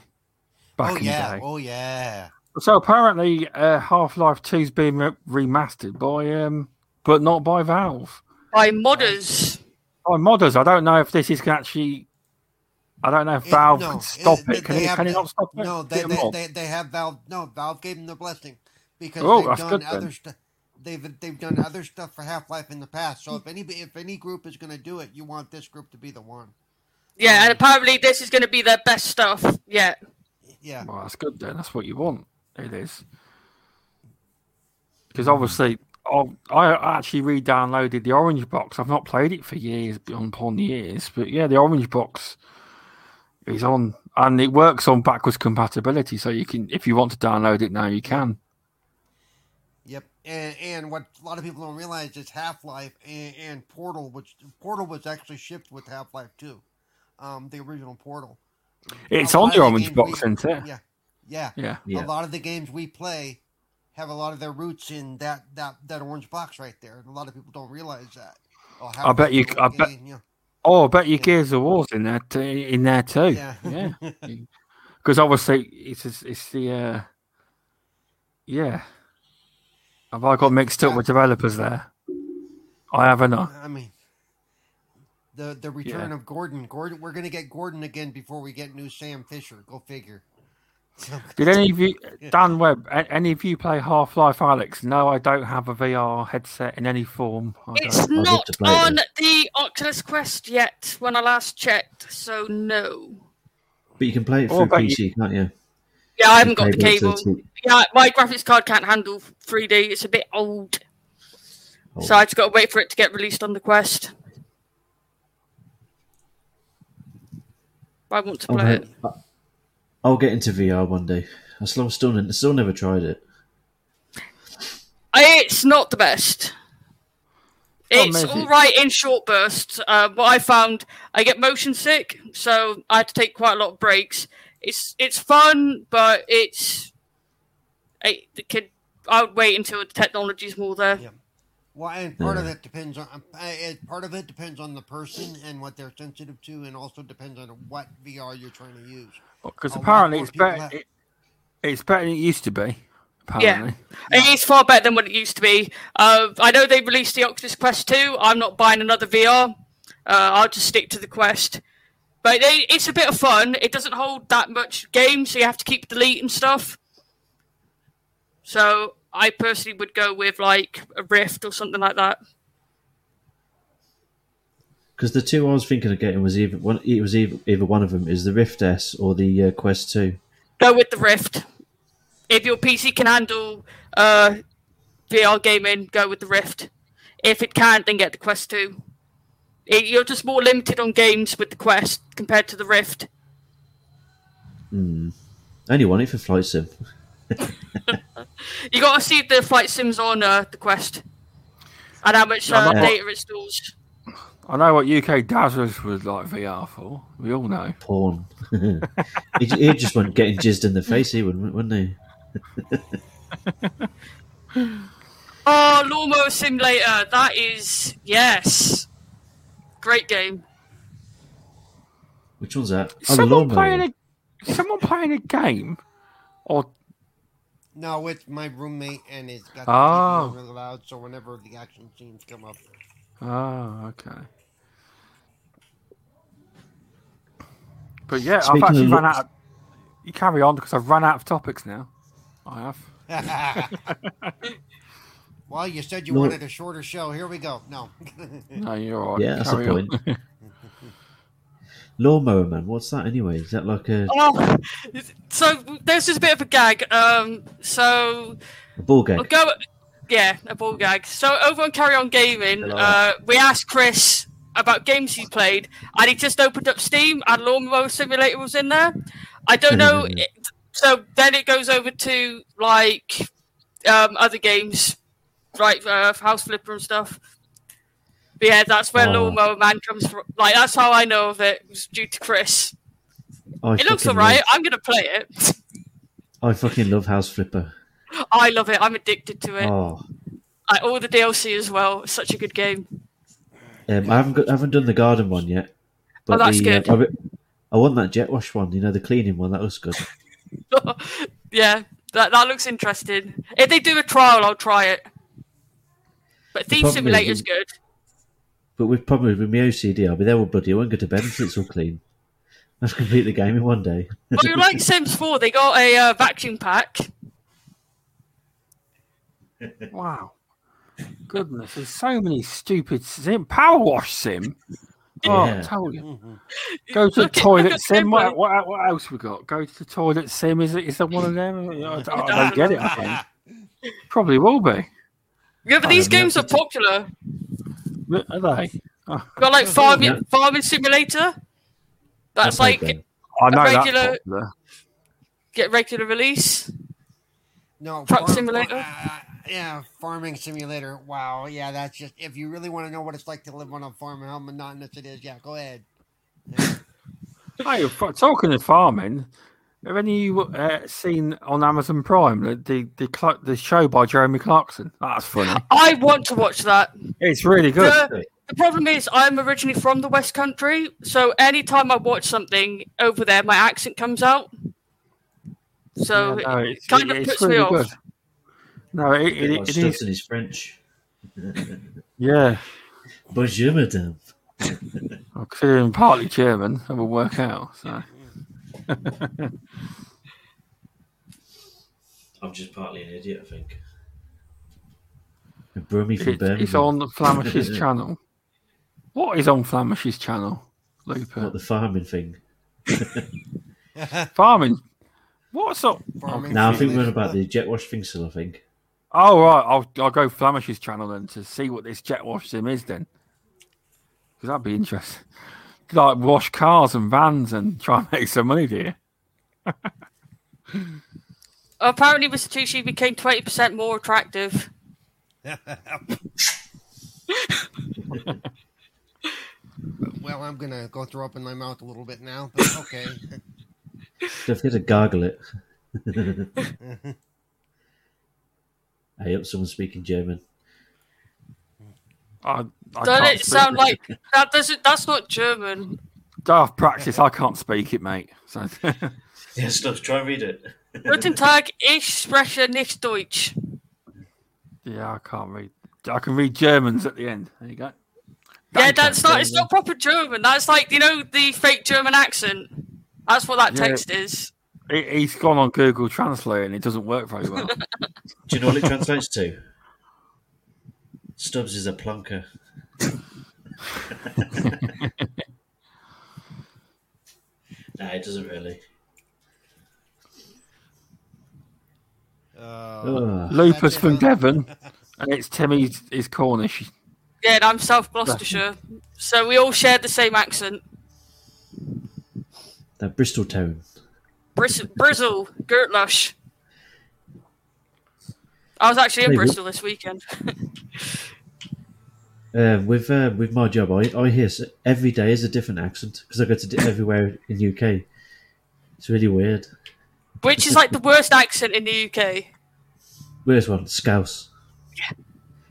Back oh in yeah, the day. oh yeah. So apparently, uh, Half Life Two's been re- remastered by, um, but not by Valve. By modders. By modders. I don't know if this is actually. I don't know if It- Valve no, can stop it- it. Can they it? have- Can it not stop it? No, they, they, they, they have Valve. No, Valve gave them their blessing because Oh, they've done good other stuff. They've they've done other stuff for Half Life in the past. So if any if any group is going to do it, you want this group to be the one. Yeah, and apparently this is going to be their best stuff yet. Yeah, Well, that's good then. That's what you want. It is. Because obviously, oh, I actually re-downloaded the Orange Box. I've not played it for years, upon years, but yeah, the Orange Box is on, and it works on backwards compatibility. So you can, if you want to download it now, you can. yep. And and what a lot of people don't realize is Half Life and, and Portal, which Portal was actually shipped with Half Life Two, um, the original Portal. It's on the Orange Box, isn't it? Yeah, yeah. Yeah. Yeah. A lot of the games we play have a lot of their roots in that that that orange box right there. And a lot of people don't realize that. Oh, I bet you- I bet- Yeah. Oh, I bet your Yeah. Gears of War's in there, t- in there too. Yeah. Yeah. Because obviously it's it's the uh, yeah. Have I got mixed up with developers there? I haven't. I? I mean, the the return Yeah. of Gordon. Gordon, we're gonna get Gordon again before we get new Sam Fisher. Go figure. Did any of you, Dan Webb, any of you play Half Life Alyx? No, I don't have a VR headset in any form. I It's don't. love not to it, on though. the Oculus Quest yet when I last checked, so no. But you can play it What through about PC, can't you? Yeah, I haven't got the Cable to cable. the t- Yeah, my graphics card can't handle 3D. It's a bit old. Oh. So I just got to wait for it to get released on the Quest. I want to I'll, play it. Get- I'll get into VR one day. I still, still, still never tried it. It's not the best. It's maybe- all right in short bursts. Uh, what I found, I get motion sick, so I had to take quite a lot of breaks. It's it's fun, but it's I the kid. I would wait until the technology's more there. Yeah. Well, and part of it depends on uh, it, part of it depends on the person and what they're sensitive to, and also depends on what VR you're trying to use. Because a lot apparently it's better. have- It, it's better than it used to be. Apparently. It is far better than what it used to be. Uh, I know they released the Oculus Quest 2. I'm not buying another VR. Uh, I'll just stick to the Quest. But it, it's a bit of fun. It doesn't hold that much game, so you have to keep deleting stuff. So I personally would go with like a Rift or something like that. Because the two I was thinking of getting was either one. It was either, either one of them is the Rift S or the uh, Quest Two. Go with the Rift. If your PC can handle uh, VR gaming, go with the Rift. If it can't, then get the Quest 2. It, you're just more limited on games with the Quest compared to the Rift. I only want it for flight sim. You got to see the flight sims on uh, the Quest and how much uh, I'm data it stores. I know what UK Dazzlers was like VR for. We all know. Porn. he, j- he just went getting jizzed in the face. He wouldn't, wouldn't he? Oh, Lawnmower Simulator. That is yes, great game. Which one's that? Oh, someone lawnmower. playing a someone playing a game, or No, it's my roommate, and it's got the Oh. TV really loud, so whenever the action scenes come up, oh, okay. But yeah, Speaking I've actually of run out. Of, you carry on because I've run out of topics now. I have. well, you said you No. wanted a shorter show. Here we go. No, No, you're all right. Yeah, that's Carry on. point. Lawnmower man. What's that anyway? Is that like a, Oh, so there's just a bit of a gag. Um, so a ball gag? go. Yeah, a ball gag. So over on Carry On Gaming, uh, we asked Chris about games he played, and he just opened up Steam, and Lawnmower Simulator was in there. I don't know. it- so then it goes over to like um, other games, like uh, House Flipper and stuff. But yeah, that's where Oh. Lawnmower Man comes from. Like that's how I know of it. It was due to Chris. I It looks alright. love- I'm gonna play it. I fucking love House Flipper. I love it. I'm addicted to it. Oh, Like, all the DLC as well. It's such a good game. um, I haven't got, I haven't done the garden one yet. But Oh, that's the, good. Uh, I, re- I want that jet wash one. You know, the cleaning one. That looks good. yeah, that that looks interesting. If they do a trial, I'll try it. But Thief problem is good. But with probably with my OCD, I'll be there all bloody. I won't go to bed until it's all clean. I've complete the game in one day. Well, you like Sims 4, they got a uh, vacuum pack. Wow. Goodness, there's so many stupid sim. Power wash sim. Oh, I Yeah. told you. Mhm. Go to the Look at- toilet look sim. What, what, what else we got? Go to the toilet sim. Is it? Is there one of them? I don't, I don't get it. I think. Probably will be. Yeah, but these games are have to- popular. Are they? You got like farming, Yeah. farming simulator. That's I've like played. I know regular- that's get regular release. No, Truck simulator? uh, yeah, farming simulator. Wow, yeah, that's just if you really want to know what it's like to live on a farm and how monotonous it is. Yeah, go ahead. Hey, talking of farming, have any of you uh, seen on Amazon Prime the the the, Cl- the show by Jeremy Clarkson? That's funny. I want to watch that. It's really good. The, the problem is, I'm originally from the West Country, so anytime I watch something over there, my accent comes out. So Yeah, no, it's, kind of it's puts really me off. No, it, it, Like it stuff is. in his French. Yeah, Bonjour, madame. I'm considering partly German. It will work out. So I'm just partly an idiot, I think. A Brummy from It, Birmingham. it's on Flamish's channel. What is on Flamish's channel, Looper? What, the farming thing? Farming. What's up? Farming Now I think we're on about the jet wash thing still, I think. Oh right, I'll I'll go Flamish's channel then to see what this jet wash sim is then, because that'd be interesting. Like wash cars and vans and try and make some money, do you? Apparently, Mr. Tushi became 20% more attractive. well, I'm gonna go throw up in my mouth a little bit now, but okay. Don't forget to gargle it. I hope someone's speaking German. I, I Doesn't can't it sound like that? Doesn't that's not German? daft practice? I can't speak it, mate. So Yeah, Stubz, try and read it. Guten Tag, ich spreche nicht Deutsch. yeah, I can't read. I can read Germans at the end. There you go. Yeah, that's not. It's not proper German. That's like you know the fake German accent. That's what that Yeah. text is. He- He's gone on Google Translate and it doesn't work very well. Do you know what it translates to? Stubz is a plunker. Nah, it doesn't really. Uh, Lupus from Devon, and it's Timmy's is Cornish. Yeah, and I'm South Gloucestershire, so we all share the same accent. that Bristol tone. Bris- Brizzle, Gertlush. I was actually in Hey, what- Bristol this weekend. Uh, with uh, with my job, I, I hear s- every day is a different accent because I go to di- everywhere in UK. It's really weird. Which is like the worst accent in the UK. Where's one? Scouse.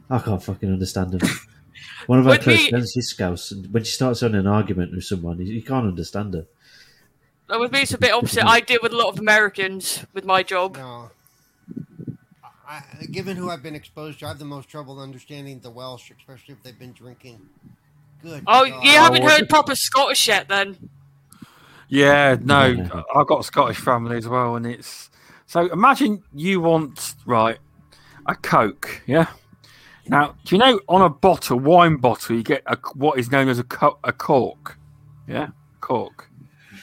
I can't fucking understand him. One of our close me- friends is Scouse, and when she starts on an argument with someone, you, you can't understand her. With me, it's a bit opposite. I deal with a lot of Americans with my job. No. I, given who I've been exposed to, I have the most trouble understanding the Welsh, especially if they've been drinking. Good. Oh, God. you haven't Oh, heard proper Scottish yet, then? Yeah, no, Yeah. I've got a Scottish family as well, and it's so imagine you want right a Coke, yeah. Now, do you know on a bottle, wine bottle, you get a, what is known as a, co- a cork, yeah, cork.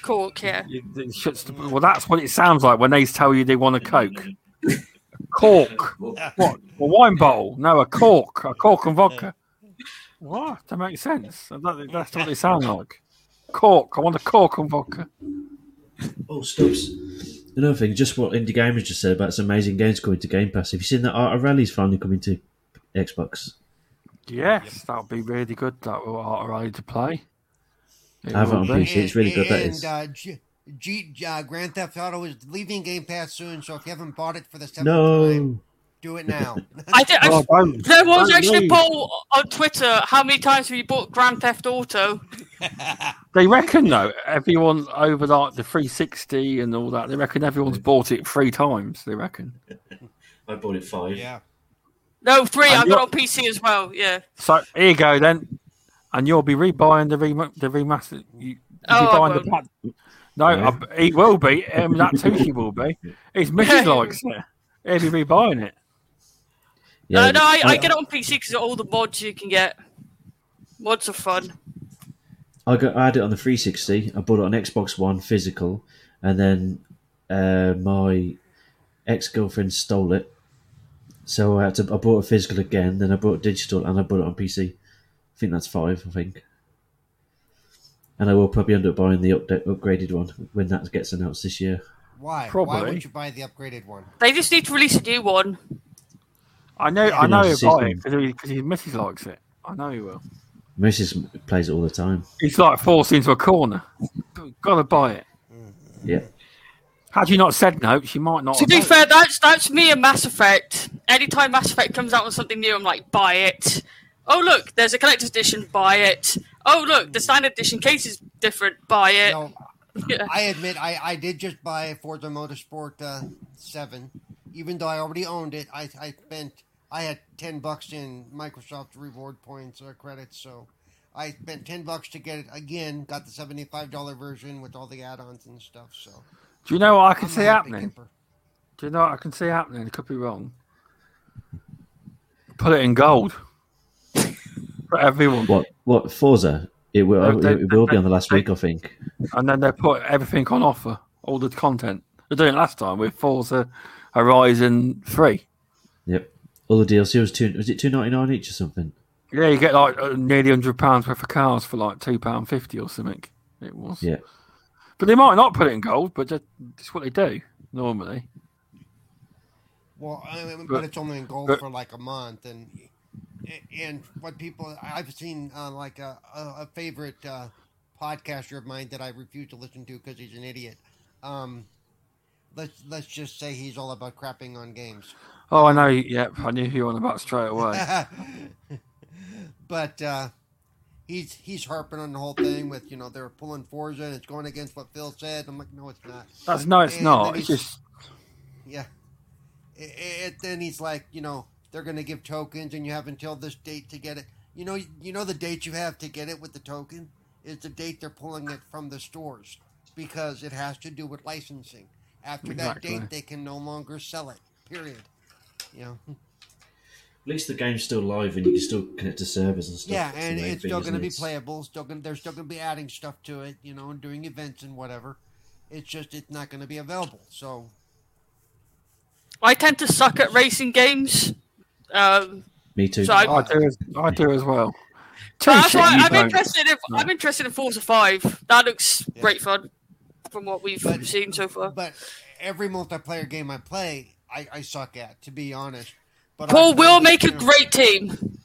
Cork, yeah. You- it shuts the- well, that's what it sounds like when they tell you they want a Coke. Cork. What? A wine bottle? No, a cork. A cork and vodka. What? That makes sense. That- That's what they sound like. Cork. I want a cork and vodka. Oh, Stubz. Another thing, just what Indie Gamers just said about some amazing games coming to Game Pass. Have you seen that Art of Rally's finally coming to Xbox? Yes, that would be really good. That will Art of Rally to play. It I have it on be. PC. It's really good, that And, is. Uh, G, G, uh, Grand Theft Auto is leaving Game Pass soon, so if you haven't bought it for the seventh time, No. do it now. I did, Oh, don't- there was don't actually a poll on Twitter. How many times have you bought Grand Theft Auto? They reckon though, everyone over like the 360 and all that, they reckon everyone's bought it three times. They reckon. I bought it five. yeah. No, three. And I got it on PC as well. Yeah. So here you go then, and you'll be rebuying the rem- the remaster. You, Oh, you buying the won't. Pack- No, No. I, he will be. Um, that too, she will be. His missus likes it. He'll be rebuying it. Uh, no, I, I get it on PC because of all the mods you can get. Mods are fun. I got I had it on the 360. I bought it on Xbox One physical, and then uh, my ex girlfriend stole it. So I had to. I bought a physical again. Then I bought digital, and I bought it on PC. I think that's five. I think. And I will probably end up buying the update, upgraded one when that gets announced this year. Why? Probably. Why would you buy the upgraded one? They just need to release a new one. I know. I know knows, he'll buy it because his missus likes it. I know he will. Mrs. plays it all the time. He's like forced into a corner. Got to buy it. Mm-hmm. Yeah. Had you not said no, she might not. To be known. fair, that's that's me and Mass Effect. Anytime Mass Effect comes out with something new, I'm like, buy it. Oh look, there's a collector's edition, buy it. Oh look, the standard edition case is different, buy it. No, Yeah. I admit I, I did just buy Forza Motorsport uh, Seven, even though I already owned it. I, I spent I had ten bucks in Microsoft reward points or credits, so I spent ten bucks to get it again. Got the seventy five dollar version with all the add ons and stuff. So Do you know what I can I'm see happening? camper. Do you know what I can see happening? It could be wrong. Put it in gold for everyone, What? What? Forza? It will. They- it will be on the last they- week, I think. and then they put everything on offer, all the content. They did it last time with Forza Horizon Three. Yep. All the DLC was two. Was it two ninety nine each or something? Yeah, you get like uh, nearly hundred pounds worth of cars for like two pound fifty or something. It was. Yeah. But they might not put it in gold, but just, that's what they do normally. Well, I mean, but, But- it's only in gold but- for like a month, and and what people I've seen uh, like a, a, favorite uh, podcaster of mine that I refuse to listen to because he's an idiot. Um, let's let's just say he's all about crapping on games. Oh, I know. Yep, I knew who you were on about straight away. but uh, he's he's harping on the whole thing with you know they're pulling Forza and it's going against what Phil said. I'm like, no, it's not. That's no, it's And not. It's just Yeah. It, it, then he's like, you know, they're going to give tokens, and you have until this date to get it. You know, you know the date you have to get it with the token is the date they're pulling it from the stores because it has to do with licensing. After Exactly. that date, they can no longer sell it. Period. You know. At least the game's still live and you can still connect to servers and stuff. Yeah, That's and it's thing, still isn't going to be playable. Still going, they're still going to be adding stuff to it. You know, and doing events and whatever. It's just it's not going to be available. So I tend to suck at racing games. Um, Me too. So I- I do. As, I do as well. so Too that's why I'm don't. interested in I'm interested in Forza Five. That looks Yeah. great fun from what we've But- seen so far. But every multiplayer game I play, I, I suck at, to be honest. But I Paul will with, make a know, great team.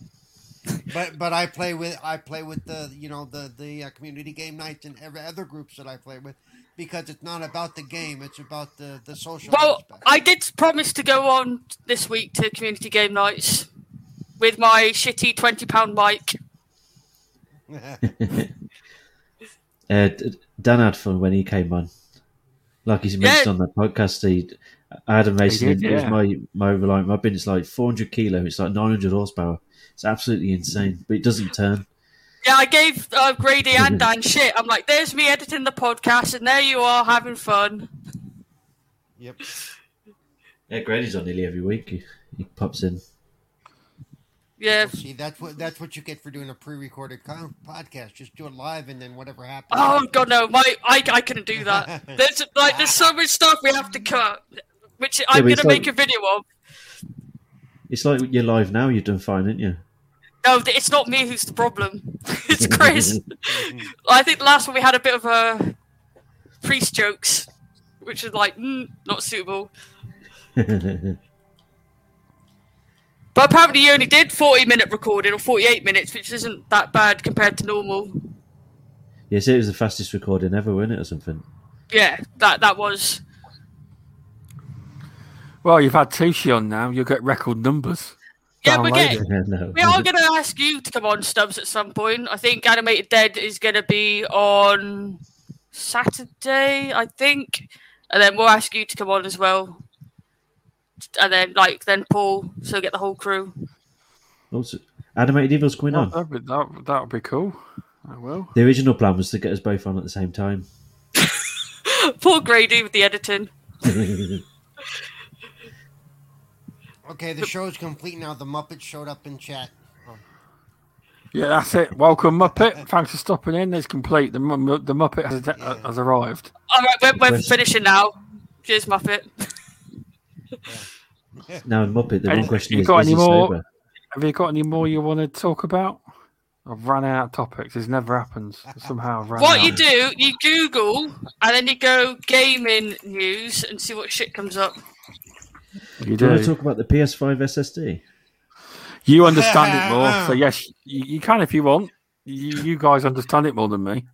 But but I play with I play with the you know the the uh, community game nights and every other groups that I play with because it's not about the game; it's about the the social. Well, aspect. I did promise to go on this week to community game nights with my shitty twenty pound mic. Uh, Dan had fun when he came on. Like he mentioned Yeah. on that podcast, he, Adam Mason, did, it was my, my overline. My bin is like 400 kilo, it's like 900 horsepower. It's absolutely insane, but it doesn't turn. Yeah, I gave uh, Grady and Dan shit. I'm like, there's me editing the podcast, and there you are having fun. yep. Yeah, Grady's on nearly every week. He, he pops in. Yeah. See, that's what that's what you get for doing a pre-recorded co- podcast. Just do it live, and then whatever happens. Oh god, no, my I, I couldn't do that. There's like there's so much stuff we have to cut, which I'm but gonna it's make like- a video of. It's like you're live now, you've done fine, haven't you? No, it's not me who's the problem. it's Chris. I think last one we had a bit of a priest jokes, which is like mm, not suitable. But apparently, you only did 40 minute recording or 48 minutes, which isn't that bad compared to normal. Yes, it was the fastest recording ever, wasn't it, or something? Yeah, that that was. Well, you've had Tushi on now. You'll get record numbers. Yeah, we're getting. no. We are going to ask you to come on, Stubz, at some point. I think Animated Dead is going to be on Saturday, I think. And then we'll ask you to come on as well. And then, like, then Paul, so get the whole crew. Also, Animated Evil's coming Oh, on. that'd, be, that, that would be cool. I will. The original plan was to get us both on at the same time. Poor Grady with the editing. Okay, the show's complete now. The Muppet showed up in chat. Yeah, that's it. Welcome, Muppet. Thanks for stopping in. It's complete. The, mu- the Muppet has, has arrived. All right, we're, we're finishing now. Cheers, Muppet. now, Muppet, the And one question you is, got is any more- sober? Have you got any more you want to talk about? I've run out of topics. This never happens. Somehow I've run What out. you do, you Google, and then you go gaming news and see what shit comes up. You Do you want to talk about the PS5 SSD? You understand it more. So, yes, you, you can if you want. You, you guys understand it more than me.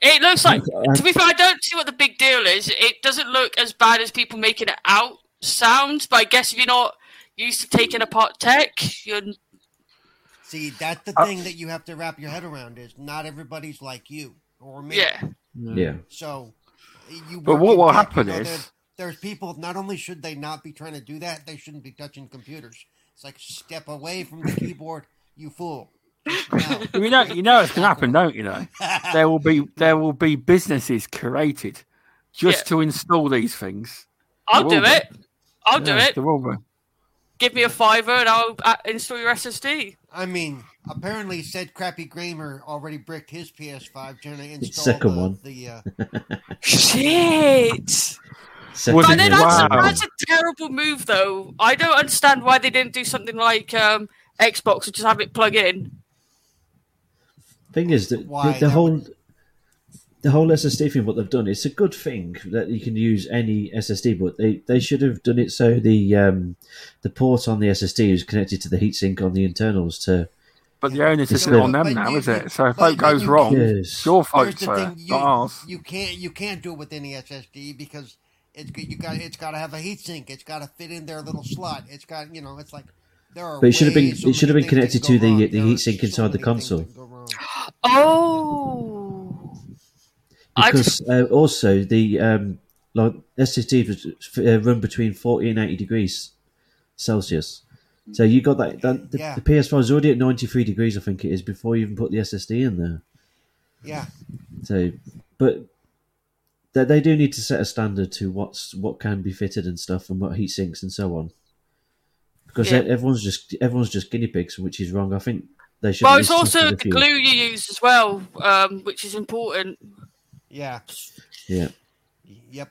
It looks like, to be fair, I don't see what the big deal is. It doesn't look as bad as people making it out sounds, but I guess if you're not used to taking apart tech, you're See, that's the Uh, thing that you have to wrap your head around is not everybody's like you or me. yeah. Yeah. So you. But what will happen is- there- there's people. Not only should they not be trying to do that, they shouldn't be touching computers. It's like step away from the keyboard, you fool. Now, You know, you know it's going to happen, don't you? Know there will be there will be businesses created just Yeah. to install these things I'll do be. it. I'll do Yeah, it. There will be. Give me a fiver and I'll uh, install your SSD. I mean, apparently, said crappy Gamer already bricked his PS5 trying to install second the, one. The, uh, Shit. Second But it- then year. that's, Wow. a, that's a terrible move, though. I don't understand why they didn't do something like um, Xbox and just have it plug in. thing is that Why? the, the That whole the whole SSD thing, what they've done, it's a good thing that you can use any SSD, but they, they should have done it so the um, the port on the SSD is connected to the heatsink on the internals to But the onus It's isn't good. on them now, you- is it? So if but- it goes you- wrong, Yes. your fault, here's sir, you, not ours. you can't you can't do it with any SSD because it's you got it's got to have a heatsink. It's got to fit in their little slot. It's got you know it's like there are. But it should have been- so it should have been connected to the- wrong. the There are heatsink so inside the many things that console. can go wrong. Oh. Because uh, also the um, like SSD was uh, run between forty and eighty degrees Celsius. So you got that, that the, Yeah. the PS5 is already at ninety three degrees, I think it is, before you even put the SSD in there. Yeah, So, but they, they do need to set a standard to what's what can be fitted and stuff, and what heat sinks and so on. Because Yeah. everyone's just everyone's just guinea pigs, which is wrong. I think they should. Well, it's also tested the glue you use as well, um, which is important. yeah, Yeah, yep.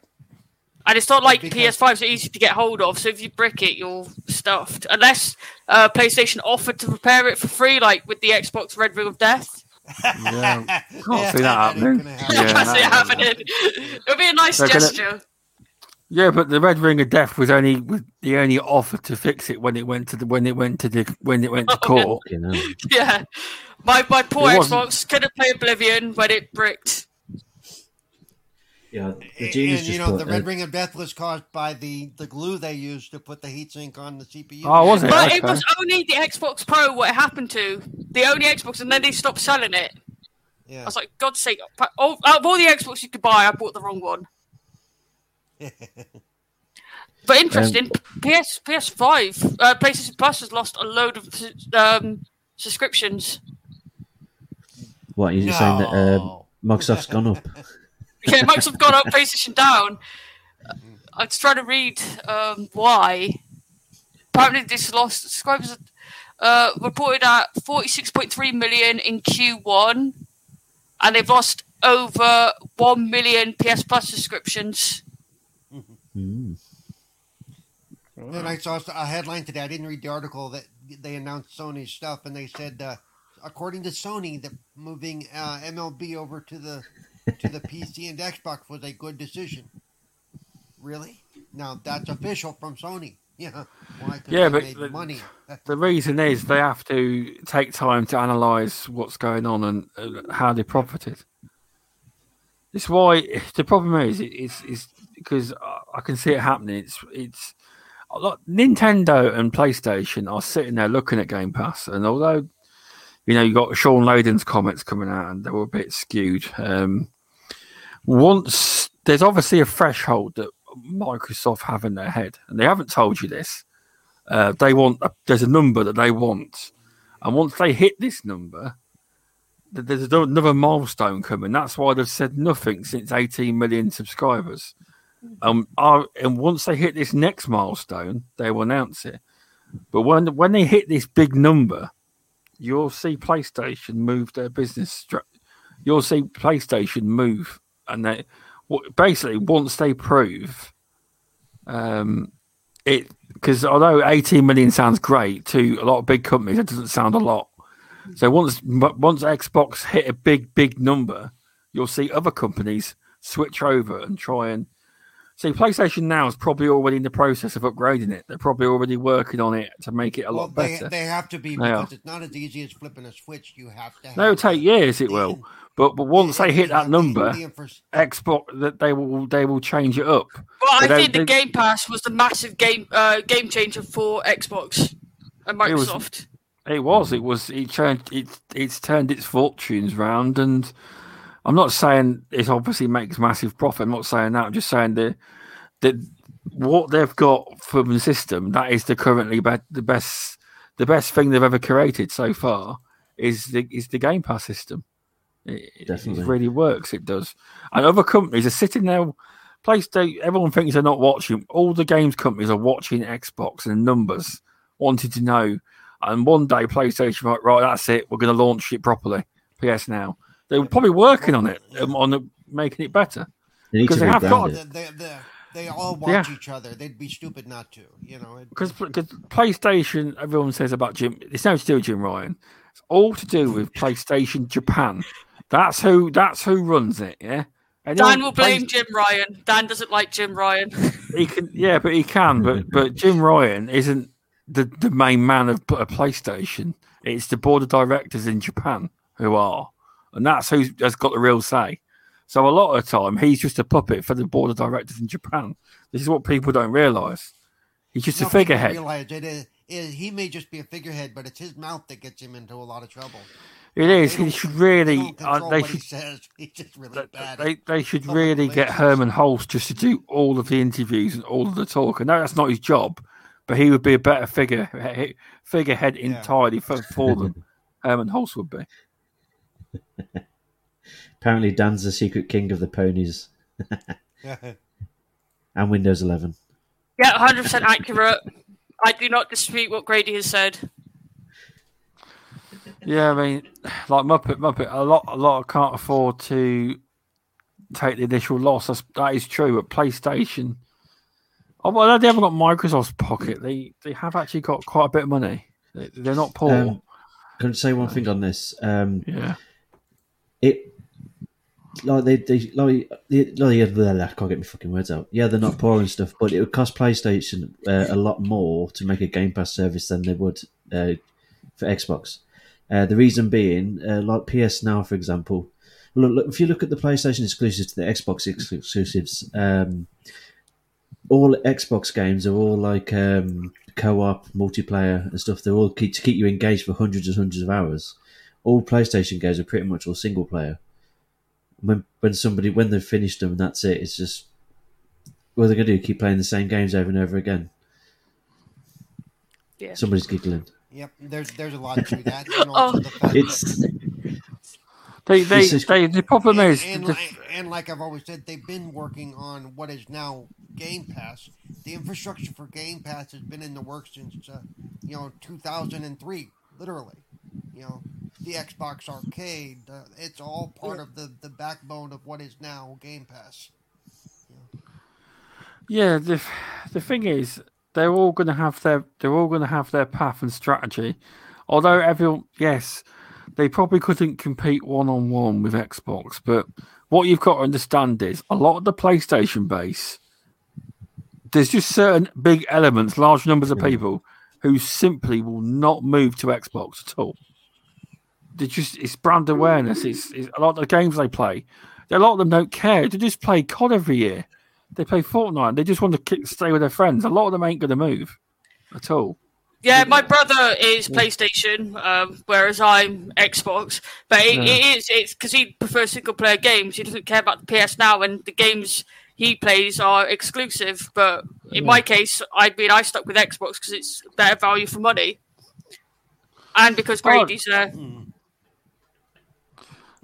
And it's not like Because- PS5s are easy to get hold of, so if you brick it, you're stuffed. Unless uh, PlayStation offered to repair it for free, like with the Xbox Red Ring of Death. Yeah, Can't see that happening. I Yeah, can't see it that- happening. It'll be a nice They're gonna- gesture. Yeah, but the Red Ring of Death was only was the only offer to fix it when it went to the when it went to the when it went to Oh, yeah. court. you know. Yeah. My my poor It wasn't- Xbox couldn't play Oblivion when it bricked. Yeah, the And, you just know, put, the red uh, ring of death was caused by the, the glue they used to put the heatsink on the CPU. Oh, was it? But okay. it was only the Xbox Pro what it happened to. The only Xbox, and then they stopped selling it. Yeah. I was like, God's sake! All, out of all the Xbox you could buy, I bought the wrong one. But interesting, PS PS5, uh, PlayStation Plus has lost a load of um, subscriptions. what are you're saying that um, Microsoft's gone up. Yeah, Microsoft have gone up, PlayStation down. I was trying to read um, why. Apparently, this lost subscribers uh, reported at 46.3 million in Q1, and they've lost over 1 million PS Plus subscriptions. Mm. I saw a headline today. I didn't read the article that they announced Sony's stuff, and they said, uh, according to Sony, that moving uh, MLB over to the to the PC and Xbox was a good decision. Really? Now that's official from Sony. Yeah. Why? Yeah, but the- money. The reason is they have to take time to analyse what's going on and uh, how they profited. It's why the problem is it- it's, it's because I- can see it happening. It's it's a lot- Nintendo and PlayStation are sitting there looking at Game Pass, and although you know you got Shawn Layden's comments coming out and they were a bit skewed. Um, once there's obviously a threshold that Microsoft have in their head, and they haven't told you this. Uh, they want a, there's a number that they want, and once they hit this number, there's another milestone coming. That's why they've said nothing since 18 million subscribers. Um, are, and once they hit this next milestone, they will announce it. But when when they hit this big number, you'll see PlayStation move their business. Stru- you'll see PlayStation move, and they basically once they prove um, it because although 18 million sounds great to a lot of big companies, it doesn't sound a lot. So once once Xbox hit a big big number, you'll see other companies switch over and try and see. PlayStation now is probably already in the process of upgrading it. They're probably already working on it to make it a Well, lot they, better. they have to be They are. because it's not as easy as flipping a switch. You have to. Have No, it'll take years. It the- will, but but once the- they hit that number, the Xbox that they will they will change it up. Well, I They don't- think the they- Game Pass was the massive game uh, game changer for Xbox and It was- Microsoft. It was. It was. It turned. It, it's turned its fortunes round, and I'm not saying it obviously makes massive profit. I'm not saying that. I'm just saying that that what they've got from the system that is the currently be, the best the best thing they've ever created so far is the is the Game Pass system. It, it- Definitely. it really works. It does, and other companies are sitting there PlayStation. Everyone thinks they're not watching. All the games companies are watching Xbox and numbers, wanting to know. And one day, PlayStation, right, right, that's it. We're going to launch it properly. PS now. They're probably working on it, um, on the, making it better. They need Because they have got- They, they, they, they all watch Yeah. each other. They'd be stupid not to. You know. It, Because PlayStation, everyone says about Jim. It's nothing to do with Jim Ryan. It's all to do with PlayStation Japan. That's who. That's who runs it. Yeah. And Dan will blame Play- Jim Ryan. Dan doesn't like Jim Ryan. He can. Yeah, but he can. But but Jim Ryan isn't the the main man of, of PlayStation. It's the board of directors in Japan who are, and that's who has got the real say. So a lot of the time, he's just a puppet for the board of directors in Japan. This is what people don't realise. He's just No a figurehead. Realize it is, is he may just be a figurehead, but it's his mouth that gets him into a lot of trouble. It is. They He don't- should They really. don't Uh, they what he should. says. He's just really They, bad. they, they should really get. Hermen Hulst just to do all of the interviews and all of the talk. I know that's not his job, but he would be a better figure figurehead Yeah. entirely for, for them. Hermen Hulst would be. Apparently, Dan's the secret king of the ponies and Windows 11. Yeah, 100% accurate. I do not dispute what Grady has said. Yeah, I mean, like Muppet, Muppet, a lot, a lot I can't afford to take the initial loss. That's, that is true. But PlayStation, oh well, they haven't got Microsoft's pocket. They they have actually got quite a bit of money. They, they're not poor. Um, Can I say one thing on this? Um, yeah, it like they, they like the like, yeah, I can't get my fucking words out. Yeah, they're not poor and stuff, but it would cost PlayStation uh, a lot more to make a Game Pass service than they would uh, for Xbox. Uh, the reason being, uh, like PS Now, for example, look, look, if you look at the PlayStation exclusives to the Xbox exclusives, um, all Xbox games are all like um, co-op, multiplayer, and stuff. They're all to keep you engaged for hundreds and hundreds of hours. All PlayStation games are pretty much all single player. When when somebody when they've finished them, that's it. It's just what are they're gonna do: keep playing the same games over and over again. Yeah. Somebody's giggling. Yep, there's there's a lot to that. Oh. the It's that, they they, is- they the problem and, is and, the- li- and like I've always said, they've been working on what is now Game Pass. The infrastructure for Game Pass has been in the works since uh, you know 2003, literally. You know, the Xbox Arcade. Uh, it's all part of the the backbone of what is now Game Pass. Yeah, the the thing is, they're all going to have their they're all going to have their path and strategy. Although everyone, yes, they probably couldn't compete one on one with Xbox, but what you've got to understand is a lot of the PlayStation base. There's just certain big elements, large numbers of people who simply will not move to Xbox at all. They just it's brand awareness. It's, it's a lot of the games they play. A lot of them don't care. They just play COD every year. They play Fortnite. They just want to kick, stay with their friends. A lot of them ain't going to move at all. Yeah, my brother is PlayStation, um, whereas I'm Xbox. But it, Yeah. it is it's because he prefers single player games. He doesn't care about the PS now, and the games he plays are exclusive. But in my case, I mean, I stuck with Xbox because it's better value for money, and because Oh. Grady's there.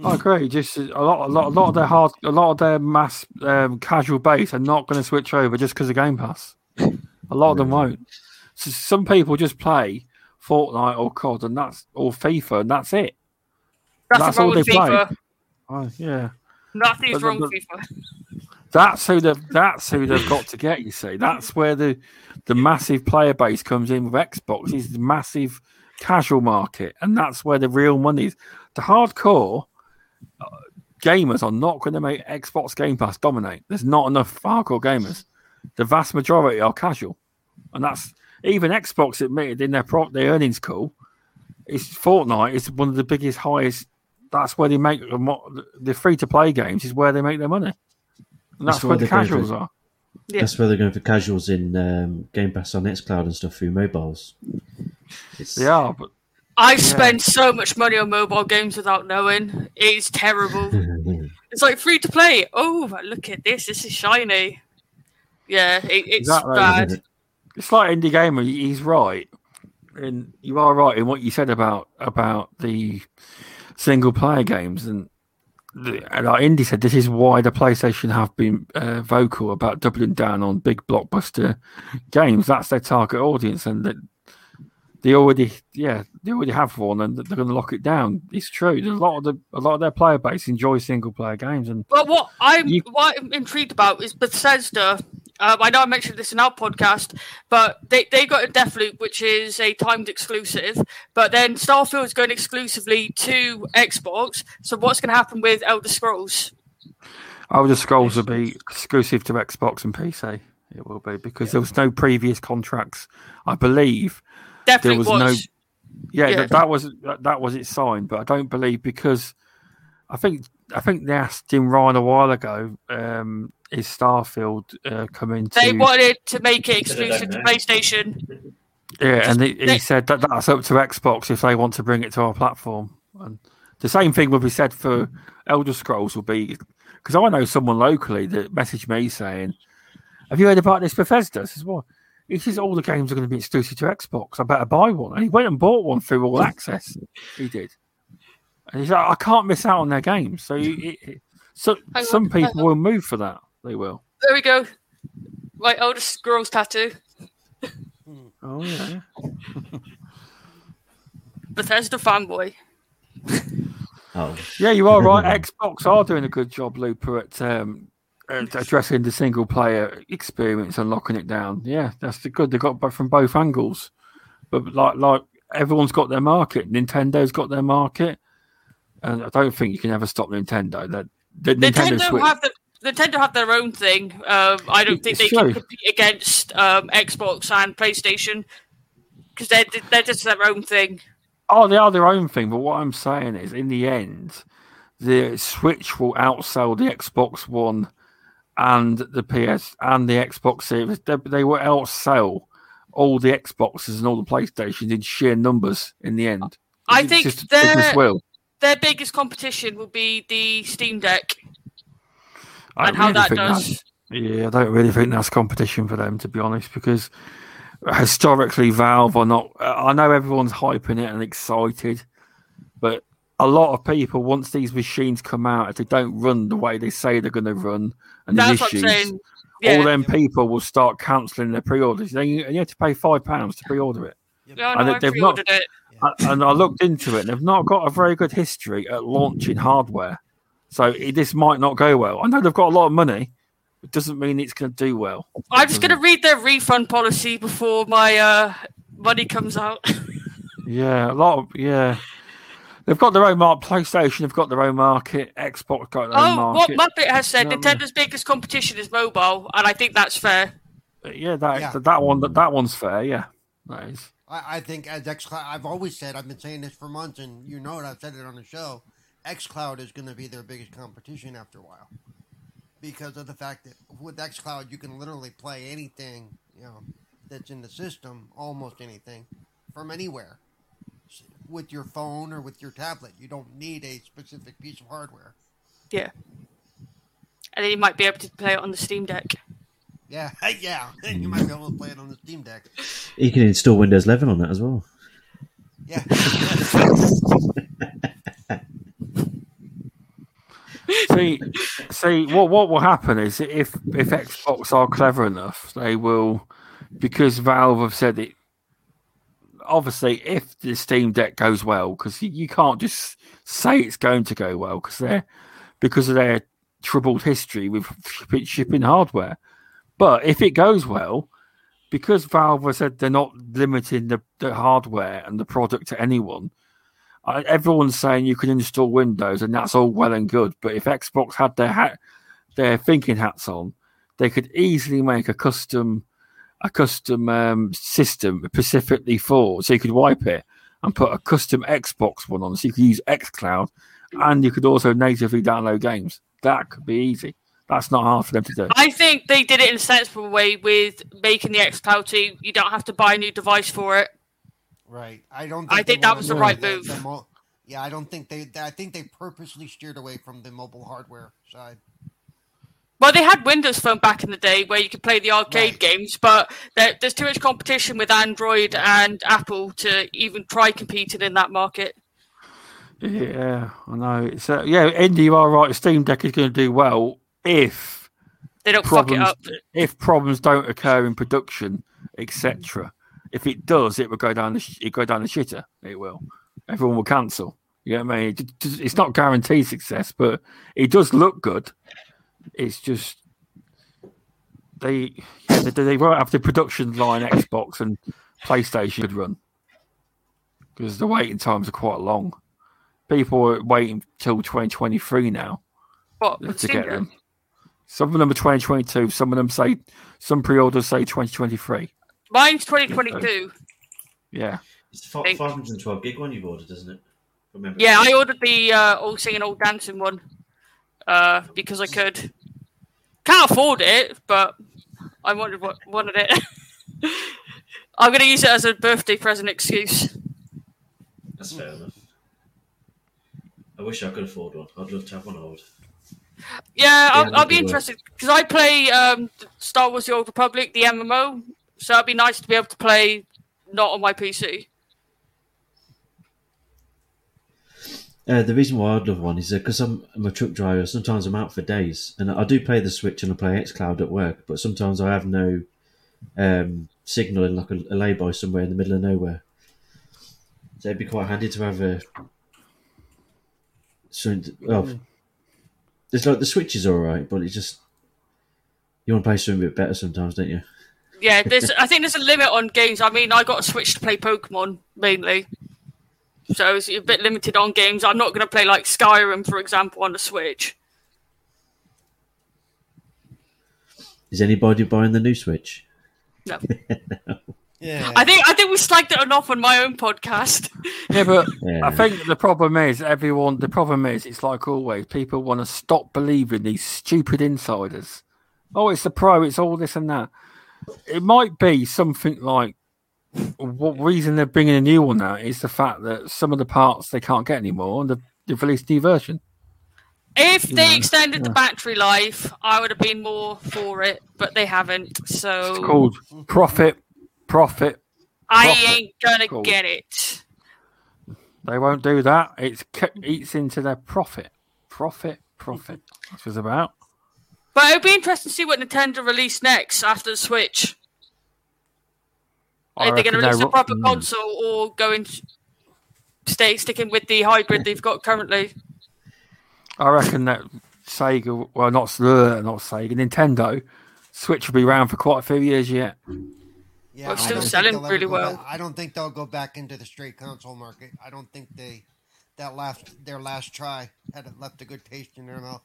I agree. Just a lot, a lot, a lot of their hard, a lot of their mass um, casual base are not going to switch over just because of Game Pass. A lot of them won't. So some people just play Fortnite or COD, and that's or FIFA, and that's it. Nothing That's wrong all with they play. FIFA. Oh, yeah. Nothing's But- wrong but- with FIFA. That's who they've that's who they've got to get, you see. That's where the the massive player base comes in with Xbox is the massive casual market, and that's where the real money is. The hardcore gamers are not going to make Xbox Game Pass dominate. There's not enough hardcore gamers. The vast majority are casual, and that's even Xbox admitted in their pro- their earnings call. It's Fortnite is one of the biggest, highest. That's where they make the the free to play games. Is where they make their money. And that's, That's why where the casuals for- are. Yeah. that's where they're going for casuals in um, Game Pass on XCloud and stuff through mobiles. It's, They are, but I spend so much money on mobile games without knowing. It's terrible. it's like free to play. Oh, look at this. This is shiny. Yeah, it, it's Exactly. bad. it's like indie gamer. He's right, and you are right in what you said about about the single player games. And the- and like Indy said, this is why the PlayStation have been uh, vocal about doubling down on big blockbuster games. That's their target audience, and that they already, yeah, they already have one, and they're going to lock it down. It's true. There's a lot of the a lot of their player base enjoy single player games, and But what I'm You- what I'm intrigued about is Bethesda. Um, I know I mentioned this in our podcast, but they, they got a Deathloop, which is a timed exclusive. But then Starfield is going exclusively to Xbox. So what's going to happen with Elder Scrolls? Elder Scrolls will be exclusive to Xbox and PC. It will be because there was no previous contracts, I believe. Definitely was was. no- Yeah, Yeah. That, that was that, that was it signed, but I don't believe because I think I think they asked Jim Ryan a while ago. Um, is Starfield uh, coming to? They wanted to make it Said I don't exclusive to. PlayStation. yeah, and he, he they- said that that's up to Xbox if they want to bring it to our platform. And the same thing will be said for Elder Scrolls. Will be because I know someone locally that messaged me saying, "Have you heard about this Bethesda?" I says, "What?" He says all the games are going to be exclusive to Xbox. I better buy one. And he went and bought one through All Access. He did. And he's like, I can't miss out on their games. So, he, he- so Hang on, some hang people will move for that. They will. There we go. Right, Elder Scrolls tattoo. Oh yeah. Bethesda fanboy. Oh, Yeah, you are right. Xbox are doing a good job, Looper, at um, at addressing the single player experience and locking it down. Yeah, that's the good. They got both from both angles, but like like everyone's got their market. Nintendo's got their market, and I don't think you can ever stop Nintendo. That the Nintendo, Nintendo have the Nintendo have their own thing. Um, I don't think It's they true. can compete against um, Xbox and PlayStation because they're they're just their own thing. Oh, they are their own thing. But what I'm saying is, in the end, the Switch will outsell the Xbox One and the PS and the Xbox Series. They, they will outsell all the Xboxes and all the PlayStations in sheer numbers. In the end, I It's think just- their their biggest competition will be the Steam Deck I and how that does. Yeah, I don't really think that's competition for them, to be honest, because historically, Valve are not. I know everyone's hyping it and excited, a lot of people, once these machines come out, if they don't run the way they say they're going to run, and there's That's what I'm issues, saying. all Yeah, them people will start cancelling their pre-orders. Then you, and you have to pay five pounds to pre-order it. no, and no, they- I they've not- it. And I looked into it, and they've not got a very good history at launching hardware. So it, this might not go well. I know they've got a lot of money. It doesn't mean it's going to do well. I'm just going to read their refund policy before my uh, money comes out. Yeah, a lot of yeah. They've got their own market. PlayStation have got their own market. Xbox got their own oh, what market. Muppet has said, No, no. Nintendo's biggest competition is mobile, and I think that's fair. Uh, yeah, that Yeah. that one that, that one's fair. Yeah, that is. I, I think as XCloud, I've always said, I've been saying this for months, and you know it, I've said it on the show. XCloud is going to be their biggest competition after a while. Because of the fact that with XCloud, you can literally play anything, you know, that's in the system, almost anything, from anywhere. S- With your phone or with your tablet. You don't need a specific piece of hardware. Yeah. And then you might be able to play it on the Steam Deck. Yeah, yeah. you might be able to play it on the Steam Deck. you can install Windows 11 on that as well. Yeah. see, see, what what will happen is if if Xbox are clever enough, they will, because Valve have said it. Obviously, if the Steam Deck goes well, because you, can't just say it's going to go well, because they're because of their troubled history with shipping, hardware. But if it goes well, because Valve have said they're not limiting the, the hardware and the product to anyone, everyone's saying you can install Windows, and that's all well and good. But if Xbox had their hat, their thinking hats on, they could easily make a custom, a custom um, system specifically for, so you could wipe it and put a custom Xbox one on, so you could use XCloud, and you could also natively download games. That could be easy. That's not hard for them to do. I think they did it in a sensible way with making the xCloud so you don't have to buy a new device for it. Right. I don't. I think that was the right the- move. the mo- yeah, I don't think they. I think they purposely steered away from the mobile hardware side. Well, they had Windows Phone back in the day where you could play the arcade Right. games, but there, there's too much competition with Android and Apple to even try competing in that market. Yeah, I know. It's uh, yeah, Indy, you are right. Steam Deck is going to do well if They don't fuck it problems up. if problems don't occur in production, etc. If it does, it will go down the it go down the shitter. It will. Everyone will cancel. You know what I mean? It's not guaranteed success, but it does look good. It's just they yeah, they, they won't have the production line Xbox and PlayStation could run because the waiting times are quite long. People are waiting till 2023 now What? to with get Deck? them. Some of them are 2022. Some of them say some pre-orders say 2023. Mine's 2022. Yeah, It's the 512 gig one you've ordered, isn't it? From memory. Yeah, I ordered the uh, all singing, all dancing one uh, because I could. Can't afford it, but I wanted what wanted it. I'm gonna use it as a birthday present excuse. That's fair enough. I wish I could afford one. I'd love to have one old. Yeah, I'll, Yeah, I'll be interested because I play um, Star Wars: The Old Republic, the MMO, so it'd be nice to be able to play not on my PC. Uh, the reason why I'd love one is because I'm, I'm a truck driver. Sometimes I'm out for days, and I do play the Switch and I play XCloud at work. But sometimes I have no um, signal in like a, a lay-by somewhere in the middle of nowhere. So it'd be quite handy to have a. So, well, it's like the Switch is all right, but it's just you want to play something a bit better sometimes, don't you? Yeah, there's. I think there's a limit on games. I mean, I got a Switch to play Pokemon mainly, so it's a bit limited on games. I'm not going to play like Skyrim, for example, on the Switch. Is anybody buying the new Switch? No, Yeah. I think I think we slagged it enough on my own podcast. yeah, but Yeah. I think the problem is everyone. The problem is it's like always. People want to stop believing these stupid insiders. Oh, it's the pro. It's all this and that. It might be something like what reason they're bringing a new one out is the fact that some of the parts they can't get anymore, and they've, they've released a new version. If they extended the battery life, I would have been more for it, but they haven't. So It's called profit, profit. I profit. ain't gonna Cool. get it. They won't do that. It's eats into their profit, profit, profit. That's what it's about. But it'll be interesting to see what Nintendo release next after the Switch. I If they're going to reckon release a proper mm. console or going to stay sticking with the hybrid they've got currently. I reckon that Sega, well, not uh, not Sega, Nintendo, Switch will be around for quite a few years yet. Yeah, Well, it's still selling they'll really well. back- I don't think they'll go back into the straight console market. I don't think they that last their last try had left a good taste in their mouth.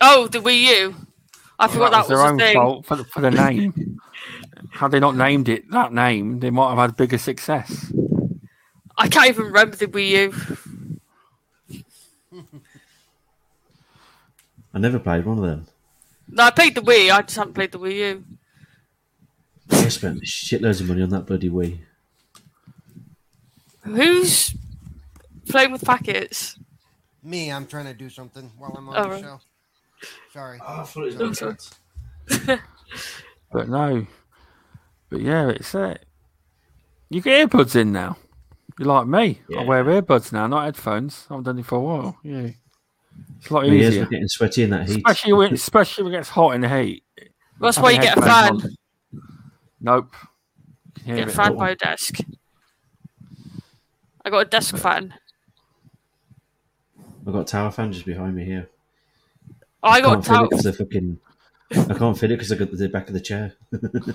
Oh, the Wii U. I forgot that, was their was own thing. fault for the, for the name. Had they not named it that name, they might have had bigger success. I can't even remember the Wii U. I never played one of them. No, I played the Wii. I just haven't played the Wii U. I spent shitloads of money on that bloody Wii. Who's playing with packets? Me, I'm trying to do something while I'm on Oh, the right. show. Sorry. Oh, I thought it was. But no. But yeah, it's it. You get earbuds in now. You're like me. I wear earbuds now, not headphones. I haven't done it for a while. Yeah. It's a lot My ears easier. getting sweaty in that heat. Especially when, especially when it gets hot in the heat. That's why you get a fan. on. Nope. Hear Get a fan by a desk. I got a desk fan. I've got a tower fan just behind me here. I got a can't fit it towel. because the fucking. I can't fit it because I got the back of the chair.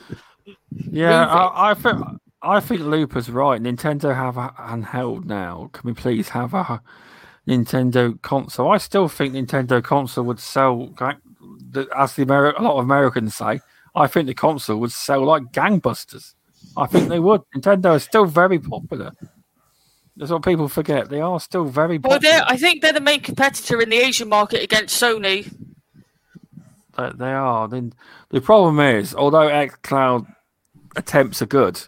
Yeah, I, I think I think Looper's right. Nintendo have a handheld now. Can we please have a Nintendo console? I still think Nintendo console would sell, as the Ameri- a lot of Americans say. I think the console would sell like gangbusters. I think they would. Nintendo is still very popular. That's what people forget. They are still very Well, popular. they're, I think they're the main competitor in the Asian market against Sony. They, are. Then the problem is, although xCloud attempts are good,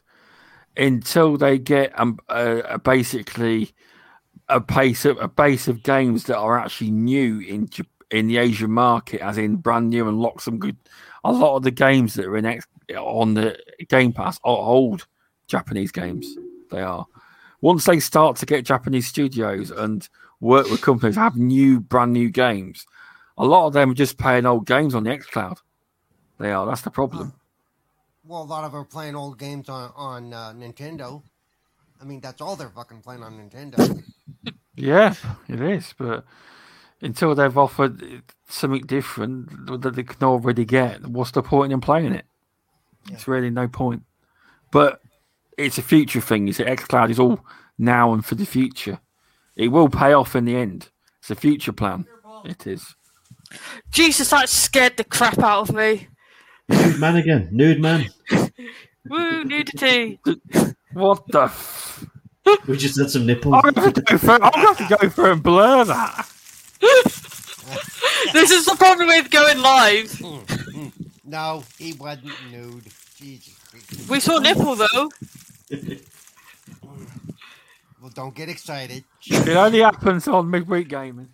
until they get um, uh, a basically a base of a base of games that are actually new in in the Asian market, as in brand new and lock some good. A lot of the games that are in X, on the Game Pass are old Japanese games. They are, once they start to get Japanese studios and work with companies have new, brand new games, a lot of them are just playing old games on the xCloud. They are. That's the problem. Well, a lot of them are playing old games on on uh, Nintendo. I mean, that's all they're fucking playing on Nintendo. Yeah, it is. But until they've offered something different that they can already get, what's the point in playing it? It's really no point. But it's a future thing. You see, xCloud is all now and for the future. It will pay off in the end. It's a future plan. It is. Jesus, that scared the crap out of me. Nude man again. Nude man. Woo, nudity. What the? F- We just had some nipples. I'm gonna go for. I'm gonna go for and blur that. This is the problem with going live. no, he wasn't nude. Jesus. Christ. We saw nipple though. Well, don't get excited. It only happens on midweek gaming.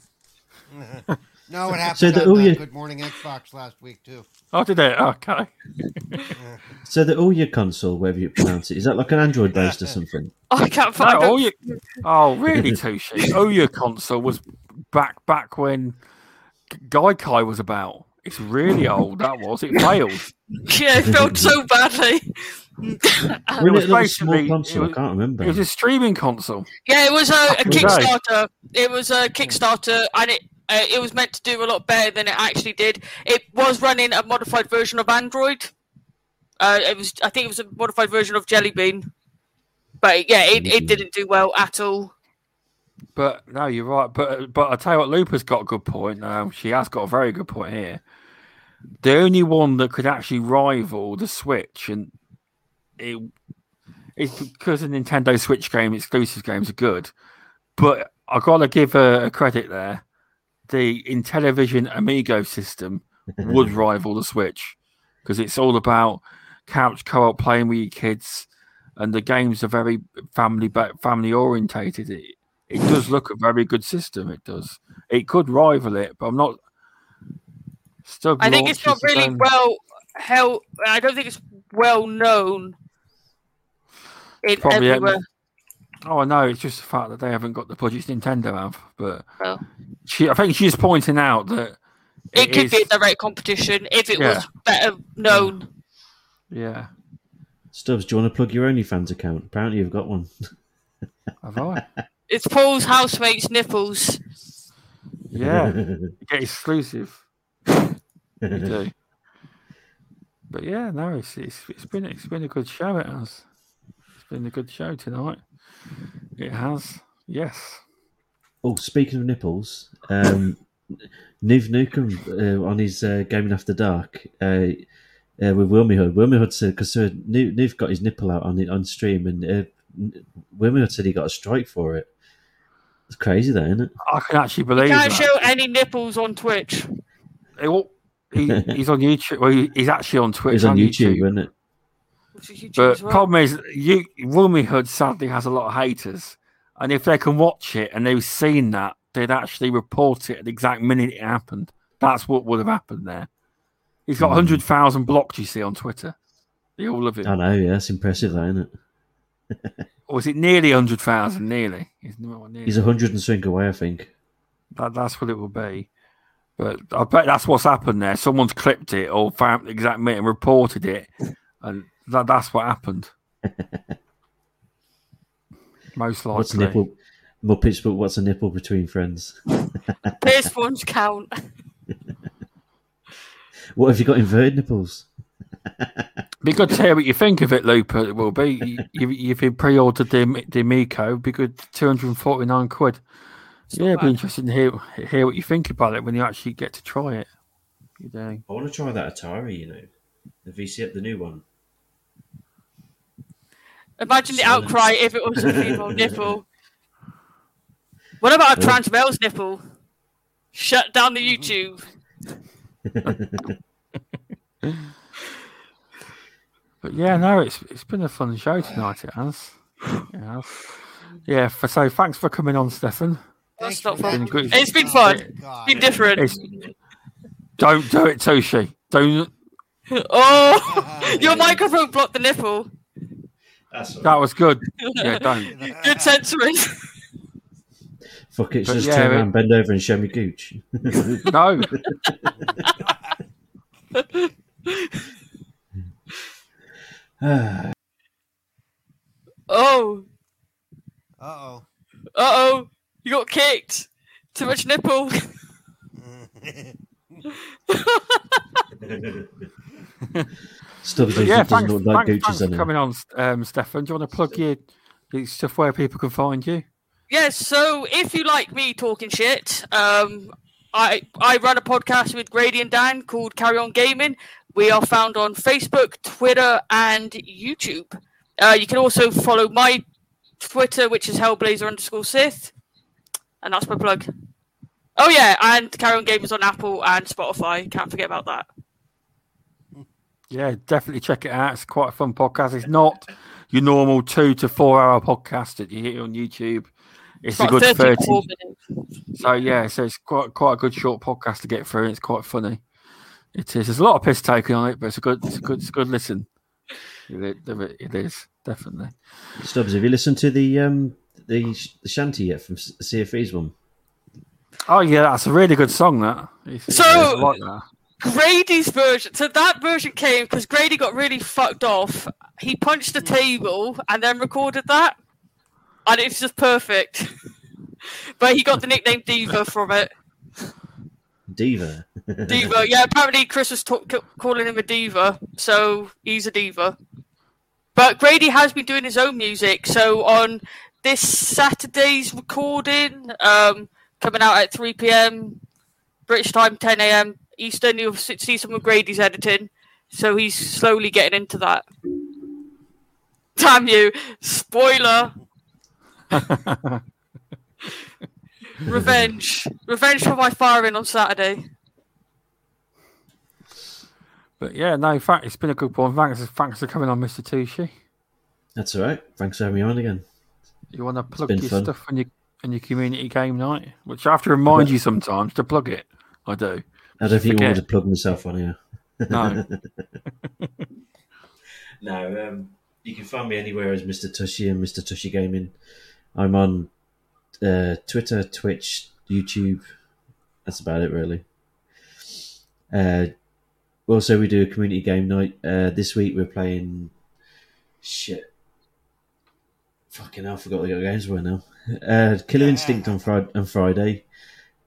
No, it happened So the on uh, Ouya- Good Morning Xbox last week too. Oh, did it? Okay. So the Ouya console, whatever you pronounce it, is that like an Android based or something? I can't find oh, it. you, oh, really, Tushi? Oh, your console was back back when Gaikai was about. It's really old. That was. It failed. Yeah, it felt so badly. Wasn't was a little small basically- console? it was- I can't remember. It was a streaming console. Yeah, it was a, a Was Kickstarter. It was a Kickstarter, and it uh, it was meant to do a lot better than it actually did. It was running a modified version of Android. Uh, it was, I think, it was a modified version of Jelly Bean. But yeah, it, it didn't do well at all. But no, you're right. But but I tell you what, Looper's got a good point. Um, she has got a very good point here. The only one that could actually rival the Switch, and it it's because the Nintendo Switch game exclusive games are good. But I got to give her a credit there. The Intellivision Amico system would rival the Switch because it's all about couch co-op playing with your kids, and the games are very family family orientated. It, it does look a very good system. It does. It could rival it, but I'm not. Stub I think it's not really own- well held. I don't think it's well known in Probably, everywhere. Oh, no. It's just the fact that they haven't got the budgets Nintendo have. But Oh. she, I think she's pointing out that It could is- be a direct competition if it Yeah. was better known. Yeah, Stubz, do you want to plug your OnlyFans account? Apparently, you've got one. have I? It's Paul's housemate's nipples. Yeah, get exclusive. You do. But yeah, no, it's, it's it's been it's been a good show. It has. It's been a good show tonight. It has. Yes. Oh, speaking of nipples, um, Niv Nukem uh, on his uh, Gaming After Dark uh, uh, with Wilmy Hood. Wilmy Hood said because uh, Niv, Niv got his nipple out on the, on stream, and uh, Wilmy Hood said he got a strike for it. It's crazy, though, isn't it? I can actually You believe can't that. show any nipples on Twitch. It he, he's on YouTube. Well, he- he's actually on Twitch. He's on and YouTube, isn't it? Which But well. problem is, you Wilmy Hood sadly has a lot of haters, and if they can watch it and they've seen that, they'd actually report it at the exact minute it happened. That's what would have happened there. He's got Hmm. hundred thousand blocked. You see on Twitter. They all love it. I know, yeah, it's impressive, though, isn't it? Or is it nearly hundred thousand? Nearly. He's, not nearly. He's a hundred and swing away, I think. That, that's what it will be. But I bet that's what's happened there. Someone's clipped it or found the exact minute and reported it, and that, that's what happened. Most likely. What's a nipple? Muppets, but what's a nipple between friends? Pierce ones count. What have you got inverted nipples? Be good to hear what you think of it, Looper. It will be. You, you've been pre-ordered the the Miko. Be good, two hundred and forty nine quid. yeah, it'd be interesting to hear hear what you think about it when you actually get to try it. You do. I want to try that Atari, you know, the VC, the new one. Imagine the Silence. outcry if it was a female nipple. What about a Oh. trans male's nipple? Shut down the YouTube. But yeah, no, it's it's been a fun show tonight. It has. It has. Yeah. For, so thanks for coming on, Stephan. That's Thanks not for fun. that. Good. It's been fun. It's Been different. It's, don't do it, Tushi. Don't. Oh, your microphone blocked the nipple. That's That right. was good. Yeah, don't. Good censoring. Fuck it, But just yeah, turn around, bend over, and show me gooch. No. Oh, Uh oh. uh oh, you got kicked. Too much nipple. Stubz But doesn't, yeah, doesn't thanks, look like thanks, gooches thanks for on coming on, um, Stephan. Do you want to plug your, your stuff where people can find you? Yes, so if you like me talking shit, um, I I run a podcast with Grady and Dan called Carry On Gaming. We are found on Facebook, Twitter, and YouTube. Uh, you can also follow my Twitter, which is Hellblazer underscore Sith, and that's my plug. Oh yeah, and Carry On Gamers on Apple and Spotify. Can't forget about that. Yeah, definitely check it out. It's quite a fun podcast. It's not your normal two to four hour podcast that you hear on YouTube. It's a good thirty. minutes. So yeah, so it's quite quite a good short podcast to get through. It's quite funny. It is. There's a lot of piss taken on it, but it's a good, it's a good, it's a good listen. It, it, it is definitely. Stubz, have you listened to the um the, sh- the shanty yet from Sea of one? Oh yeah, that's a really good song. That. It's, So- I like that. Grady's version. So that version came because Grady got really fucked off. He punched the table and then recorded that, and it's just perfect. but he got the nickname Diva from it. Diva. Diva. Yeah, apparently Chris was ta- ca- calling him a diva, so he's a diva. But Grady has been doing his own music. So on this Saturday's recording, um, coming out at 3 p.m. British time, 10 a.m. Eastern, you'll see some of Grady's editing. So he's slowly getting into that. Damn you! Spoiler. Revenge. Revenge for my firing on Saturday. But yeah, no, in fact, it's been a good one. Thanks, thanks for coming on, Mister Tushi. That's all right. Thanks for having me on again. You want to plug been your fun. stuff on your on your community game night, which I have to remind you sometimes to plug it. I do. I don't think you Forget. want to plug myself on here. No, No, um, you can find me anywhere as Mr. Tushi and Mr. Tushi Gaming. I'm on uh, Twitter, Twitch, YouTube. That's about it, really. Uh, also, we do a community game night. Uh, this week we're playing. Shit. Fucking hell, I forgot what the games were now. Uh, Killer Instinct on, Friday, on Friday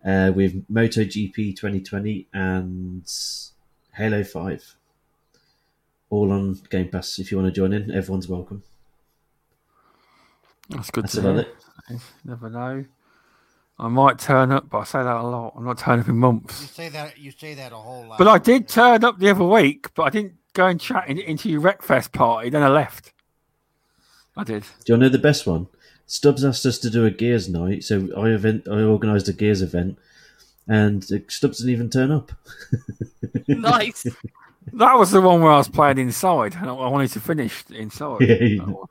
uh, with MotoGP 2020 and Halo 5 all on Game Pass. If you want to join in, everyone's welcome. that's good That's to about hear. it. Never know. I might turn up, but I say that a lot. I'm not turning up in months. You months. say that. You say that a whole lot. But I did turn up the other week, but I didn't go and chat in, into your Wreckfest party. Then I left. I did. Do you know the best one? Stubz asked us to do a Gears night, so I event I organised a Gears event, and uh, Stubz didn't even turn up. Nice. That was the one where I was playing inside, and I I wanted to finish inside. Yeah, you-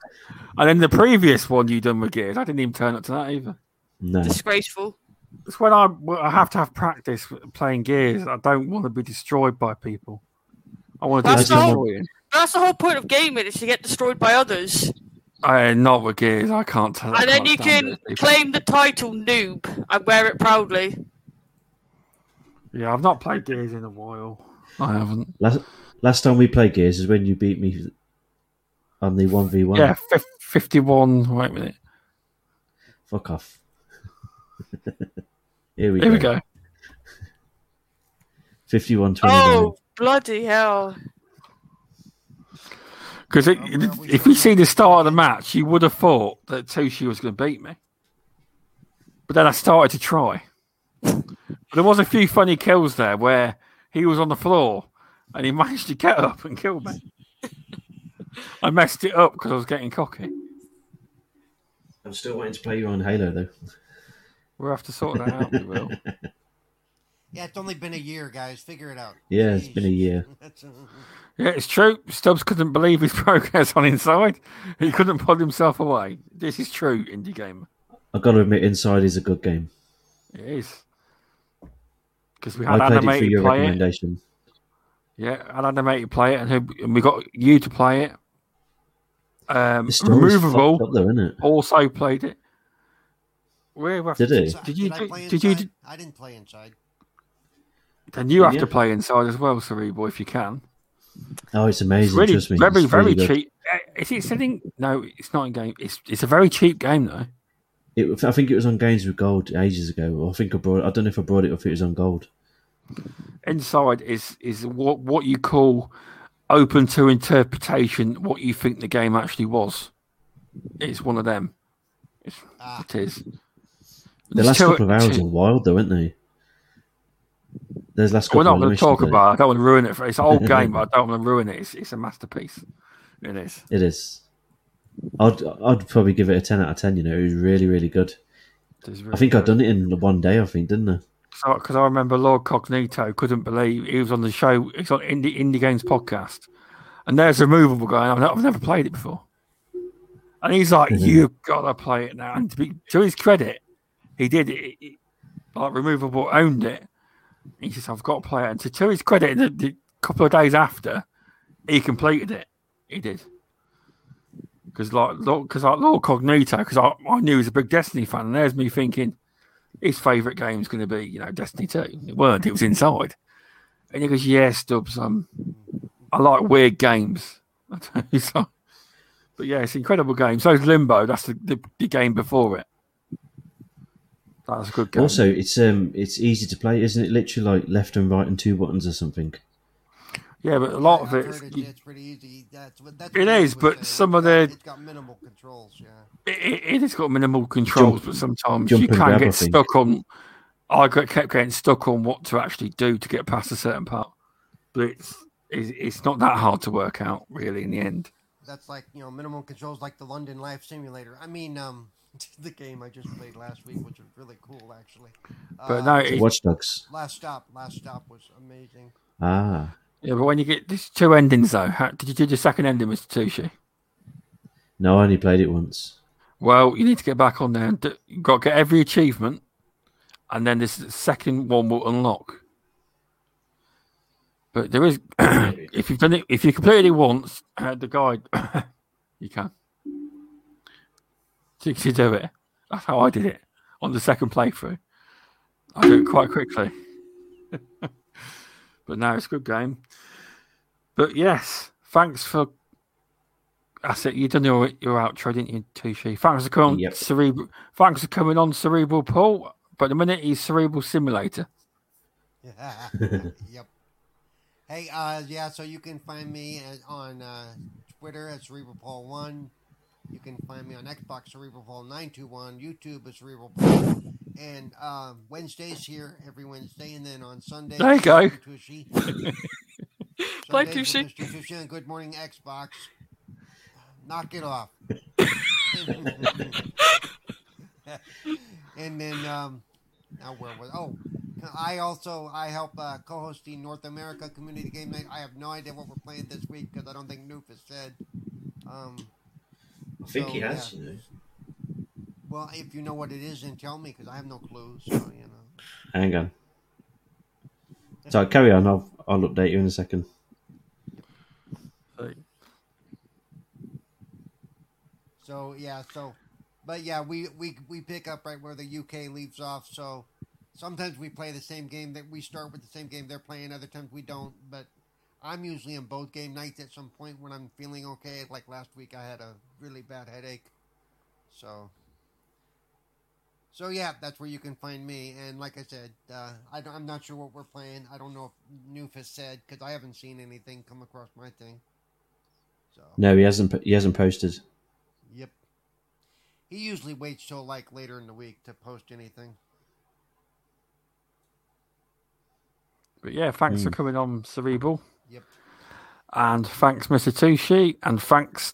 And then the previous one you done with Gears, I didn't even turn up to that either. No, Disgraceful. It's when I, I have to have practice playing Gears. I don't want to be destroyed by people. I want to do That's the all. That's the whole point of gaming is to get destroyed by others. Uh, not with Gears. I can't tell. I and then you can it, claim the title noob and wear it proudly. Yeah, I've not played Gears in a while. I haven't. last last time we played Gears is when you beat me on the one v one. Yeah, fif- fifty-one. Wait a minute. fuck off. Here we Here go. we go. 51 Oh, bloody hell. Because if you see the start of the match, you would have thought that Tushi was going to beat me. But then I started to try. there was a few funny kills there where he was on the floor and he managed to get up and kill me. I messed it up because I was getting cocky. I'm still waiting to play you on Halo though. We'll have to sort that out. We will. yeah, it's only been a year, guys. Figure it out. Yeah, it's been a year. Yeah, it's true. Stubz couldn't believe his progress on inside. He couldn't pull himself away. This is true, indie gamer. I've got to admit, Inside is a good game. It is. Because we had I played it for animated your play it. recommendation. Yeah, I had animated play it, and, we got you to play it. Um, The removable up though, isn't it? also played it. Where Did he? Did you I do- did you inside? do- I didn't play inside. Then you have Yeah. to play inside as well, Cerebral, if you can. Oh, it's It's amazing. really, Trust me. very, it's very really cheap. Uh, Is it selling? No, it's not in game. It's it's a very cheap game though. It, I think it was on Games with Gold ages ago. I think I brought. I don't know if I brought it or if it was on Gold. Inside is is what what you call open to interpretation. What you think the game actually was. It's one of them. It's, Ah. it is. The There's last two- couple of hours two- are wild, though, aren't they? There's last We're not going to talk about. it. I don't want to ruin it. For, it's an old game, but I don't want to ruin it. It's, it's a masterpiece. It is. It is. I'd I'd probably give it a ten out of ten. You know, it was really really good. Is I really think I'd good. done it in one day. I think, didn't I? because I remember Lord Cognito couldn't believe he was on the show. He's on Indie, Indie Games podcast, and there's a movable guy. I've, I've never played it before, and he's like, Mhm. "You've got to play it now." And to, be, to his credit, he did it. He- Like removable owned it. He says, "I've got to play it." And to, to his credit, the, the couple of days after, he completed it. He did. Because like, look, because like Lord Cognito, because I, I knew he was a big Destiny fan, and there's me thinking, his favourite game is going to be, you know, Destiny 2. It weren't, it was inside. And he goes, Yeah, Stubz, um, I like weird games. Like- but yeah, it's incredible game. So is Limbo, that's the, the, the game before it. That's a good game. Also, it's um, it's easy to play, isn't it? Literally like left and right and two buttons or something. yeah, but a lot of I've it, you- it's pretty easy. That's that's It what is, was but saying. some of the- it's got minimal controls. Yeah. it, it has got minimal controls, Jump- but sometimes you and can grab, get think. stuck on. I got kept getting stuck on what to actually do to get past a certain part, but it's it's, it's not that hard to work out really in the end. That's like you know minimal controls like the London Life Simulator. I mean, um, the game I just played last week, which was really cool actually. But Uh, no, it, Watch Dogs. Last stop, last stop was amazing. Ah, yeah, but when you get these two endings though, how, did you do the second ending, Mister Tushi? no, I only played it once. Well, you need to get back on there. And do, you've got to get every achievement, and then this second one will unlock. But there is, if you've done it, if you completed it once, uh, the guide, you can. So you can do it. That's how I did it on the second playthrough. I do it quite quickly. but now it's a good game. But yes, thanks for. That's it. You done your your outro, didn't you, Tushi? Thanks for coming Yep. cerebral. Thanks for coming on Cerebral Paul. But the minute he's Cerebral Simulator. yep. Hey, uh, yeah. So you can find me on uh, Twitter at Cerebral Paul One. You can find me on Xbox Cerebral Paul Nine Two One. YouTube is Cerebral. And uh, Wednesdays here every Wednesday, and then on Sunday. There you go. Tushi. Bye, Sundays Tushi. Mr. Tushi and Good Morning Xbox. Knock it off. and then um, now where was oh I also I help uh, co-host the North America Community Game Night. I have no idea what we're playing this week because I don't think Noof has said. Um, I think So, he has. yeah. You know. well, if you know what it is, then tell me because I have no clue. So you know. Hang on. So carry on. I'll I'll update you in a second. So yeah, so but yeah, we we we pick up right where the UK leaves off. So sometimes we play the same game that we start with the same game they're playing. Other times we don't. But I'm usually in both game nights at some point when I'm feeling okay. Like last week, I had a really bad headache. So. So yeah, that's where you can find me. And like I said, uh, I, I'm not sure what we're playing. I don't know if Noof has said because I haven't seen anything come across my thing. So No, he hasn't. He hasn't posted. Yep. He usually waits till like later in the week to post anything. But yeah, thanks for Mm. coming on Cerebral. Yep. And thanks, Mr. Tushi, and thanks,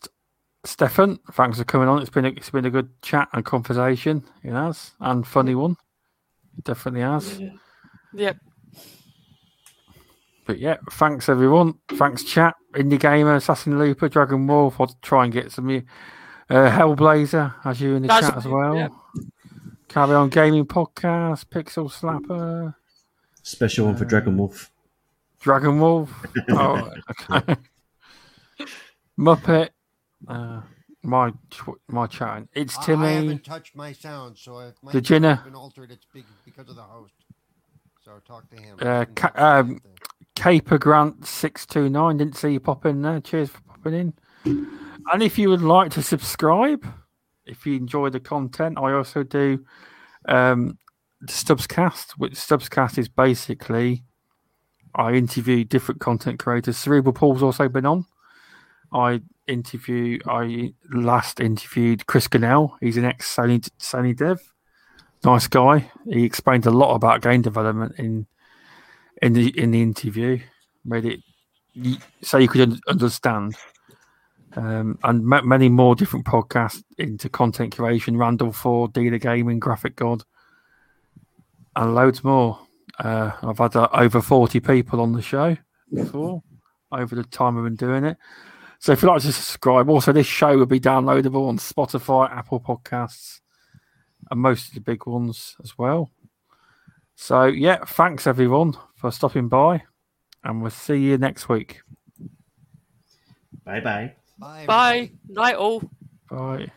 Stephan. Thanks for coming on. It's been a, it's been a good chat and conversation. It has, and funny one. It definitely has. Yep. But yeah, thanks everyone. Thanks chat, Indie Gamer, Assassin Looper, Dragon Wolf. I'll try and get some uh, Hellblazer as you in the That's- chat as well. yeah. Carry on gaming podcast, Pixel Slapper, Special one for Dragon Wolf. Dragon Wolf. oh, okay. Muppet. Uh, my tw- my chat. It's I- I, Timmy. haven't touched my sound, so if my Did sound you has been altered, it's big because of the host. So talk to him. Uh, ca- touch the damn um. Caper Grant six two nine. Didn't see you pop in there. Cheers for popping in. And if you would like to subscribe, if you enjoy the content, I also do um, Stubzcast, which Stubzcast is basically I interview different content creators. Cerebral Paul's also been on. I interview. I last interviewed Chris Cannell. He's an ex Sony Sony dev. Nice guy. He explained a lot about game development in in the in the interview. Made it so you could un- understand. Um, and ma- many more different podcasts into content creation. Randall Ford, Dealer Gaming, Graphic God, and loads more. Uh, I've had uh, over forty people on the show before over the time I've been doing it. So if you'd like to subscribe, also this show will be downloadable on Spotify, Apple Podcasts, and most of the big ones as well. So yeah, thanks everyone for stopping by, and we'll see you next week. Bye bye. Bye. Bye. everybody. Night all. Bye.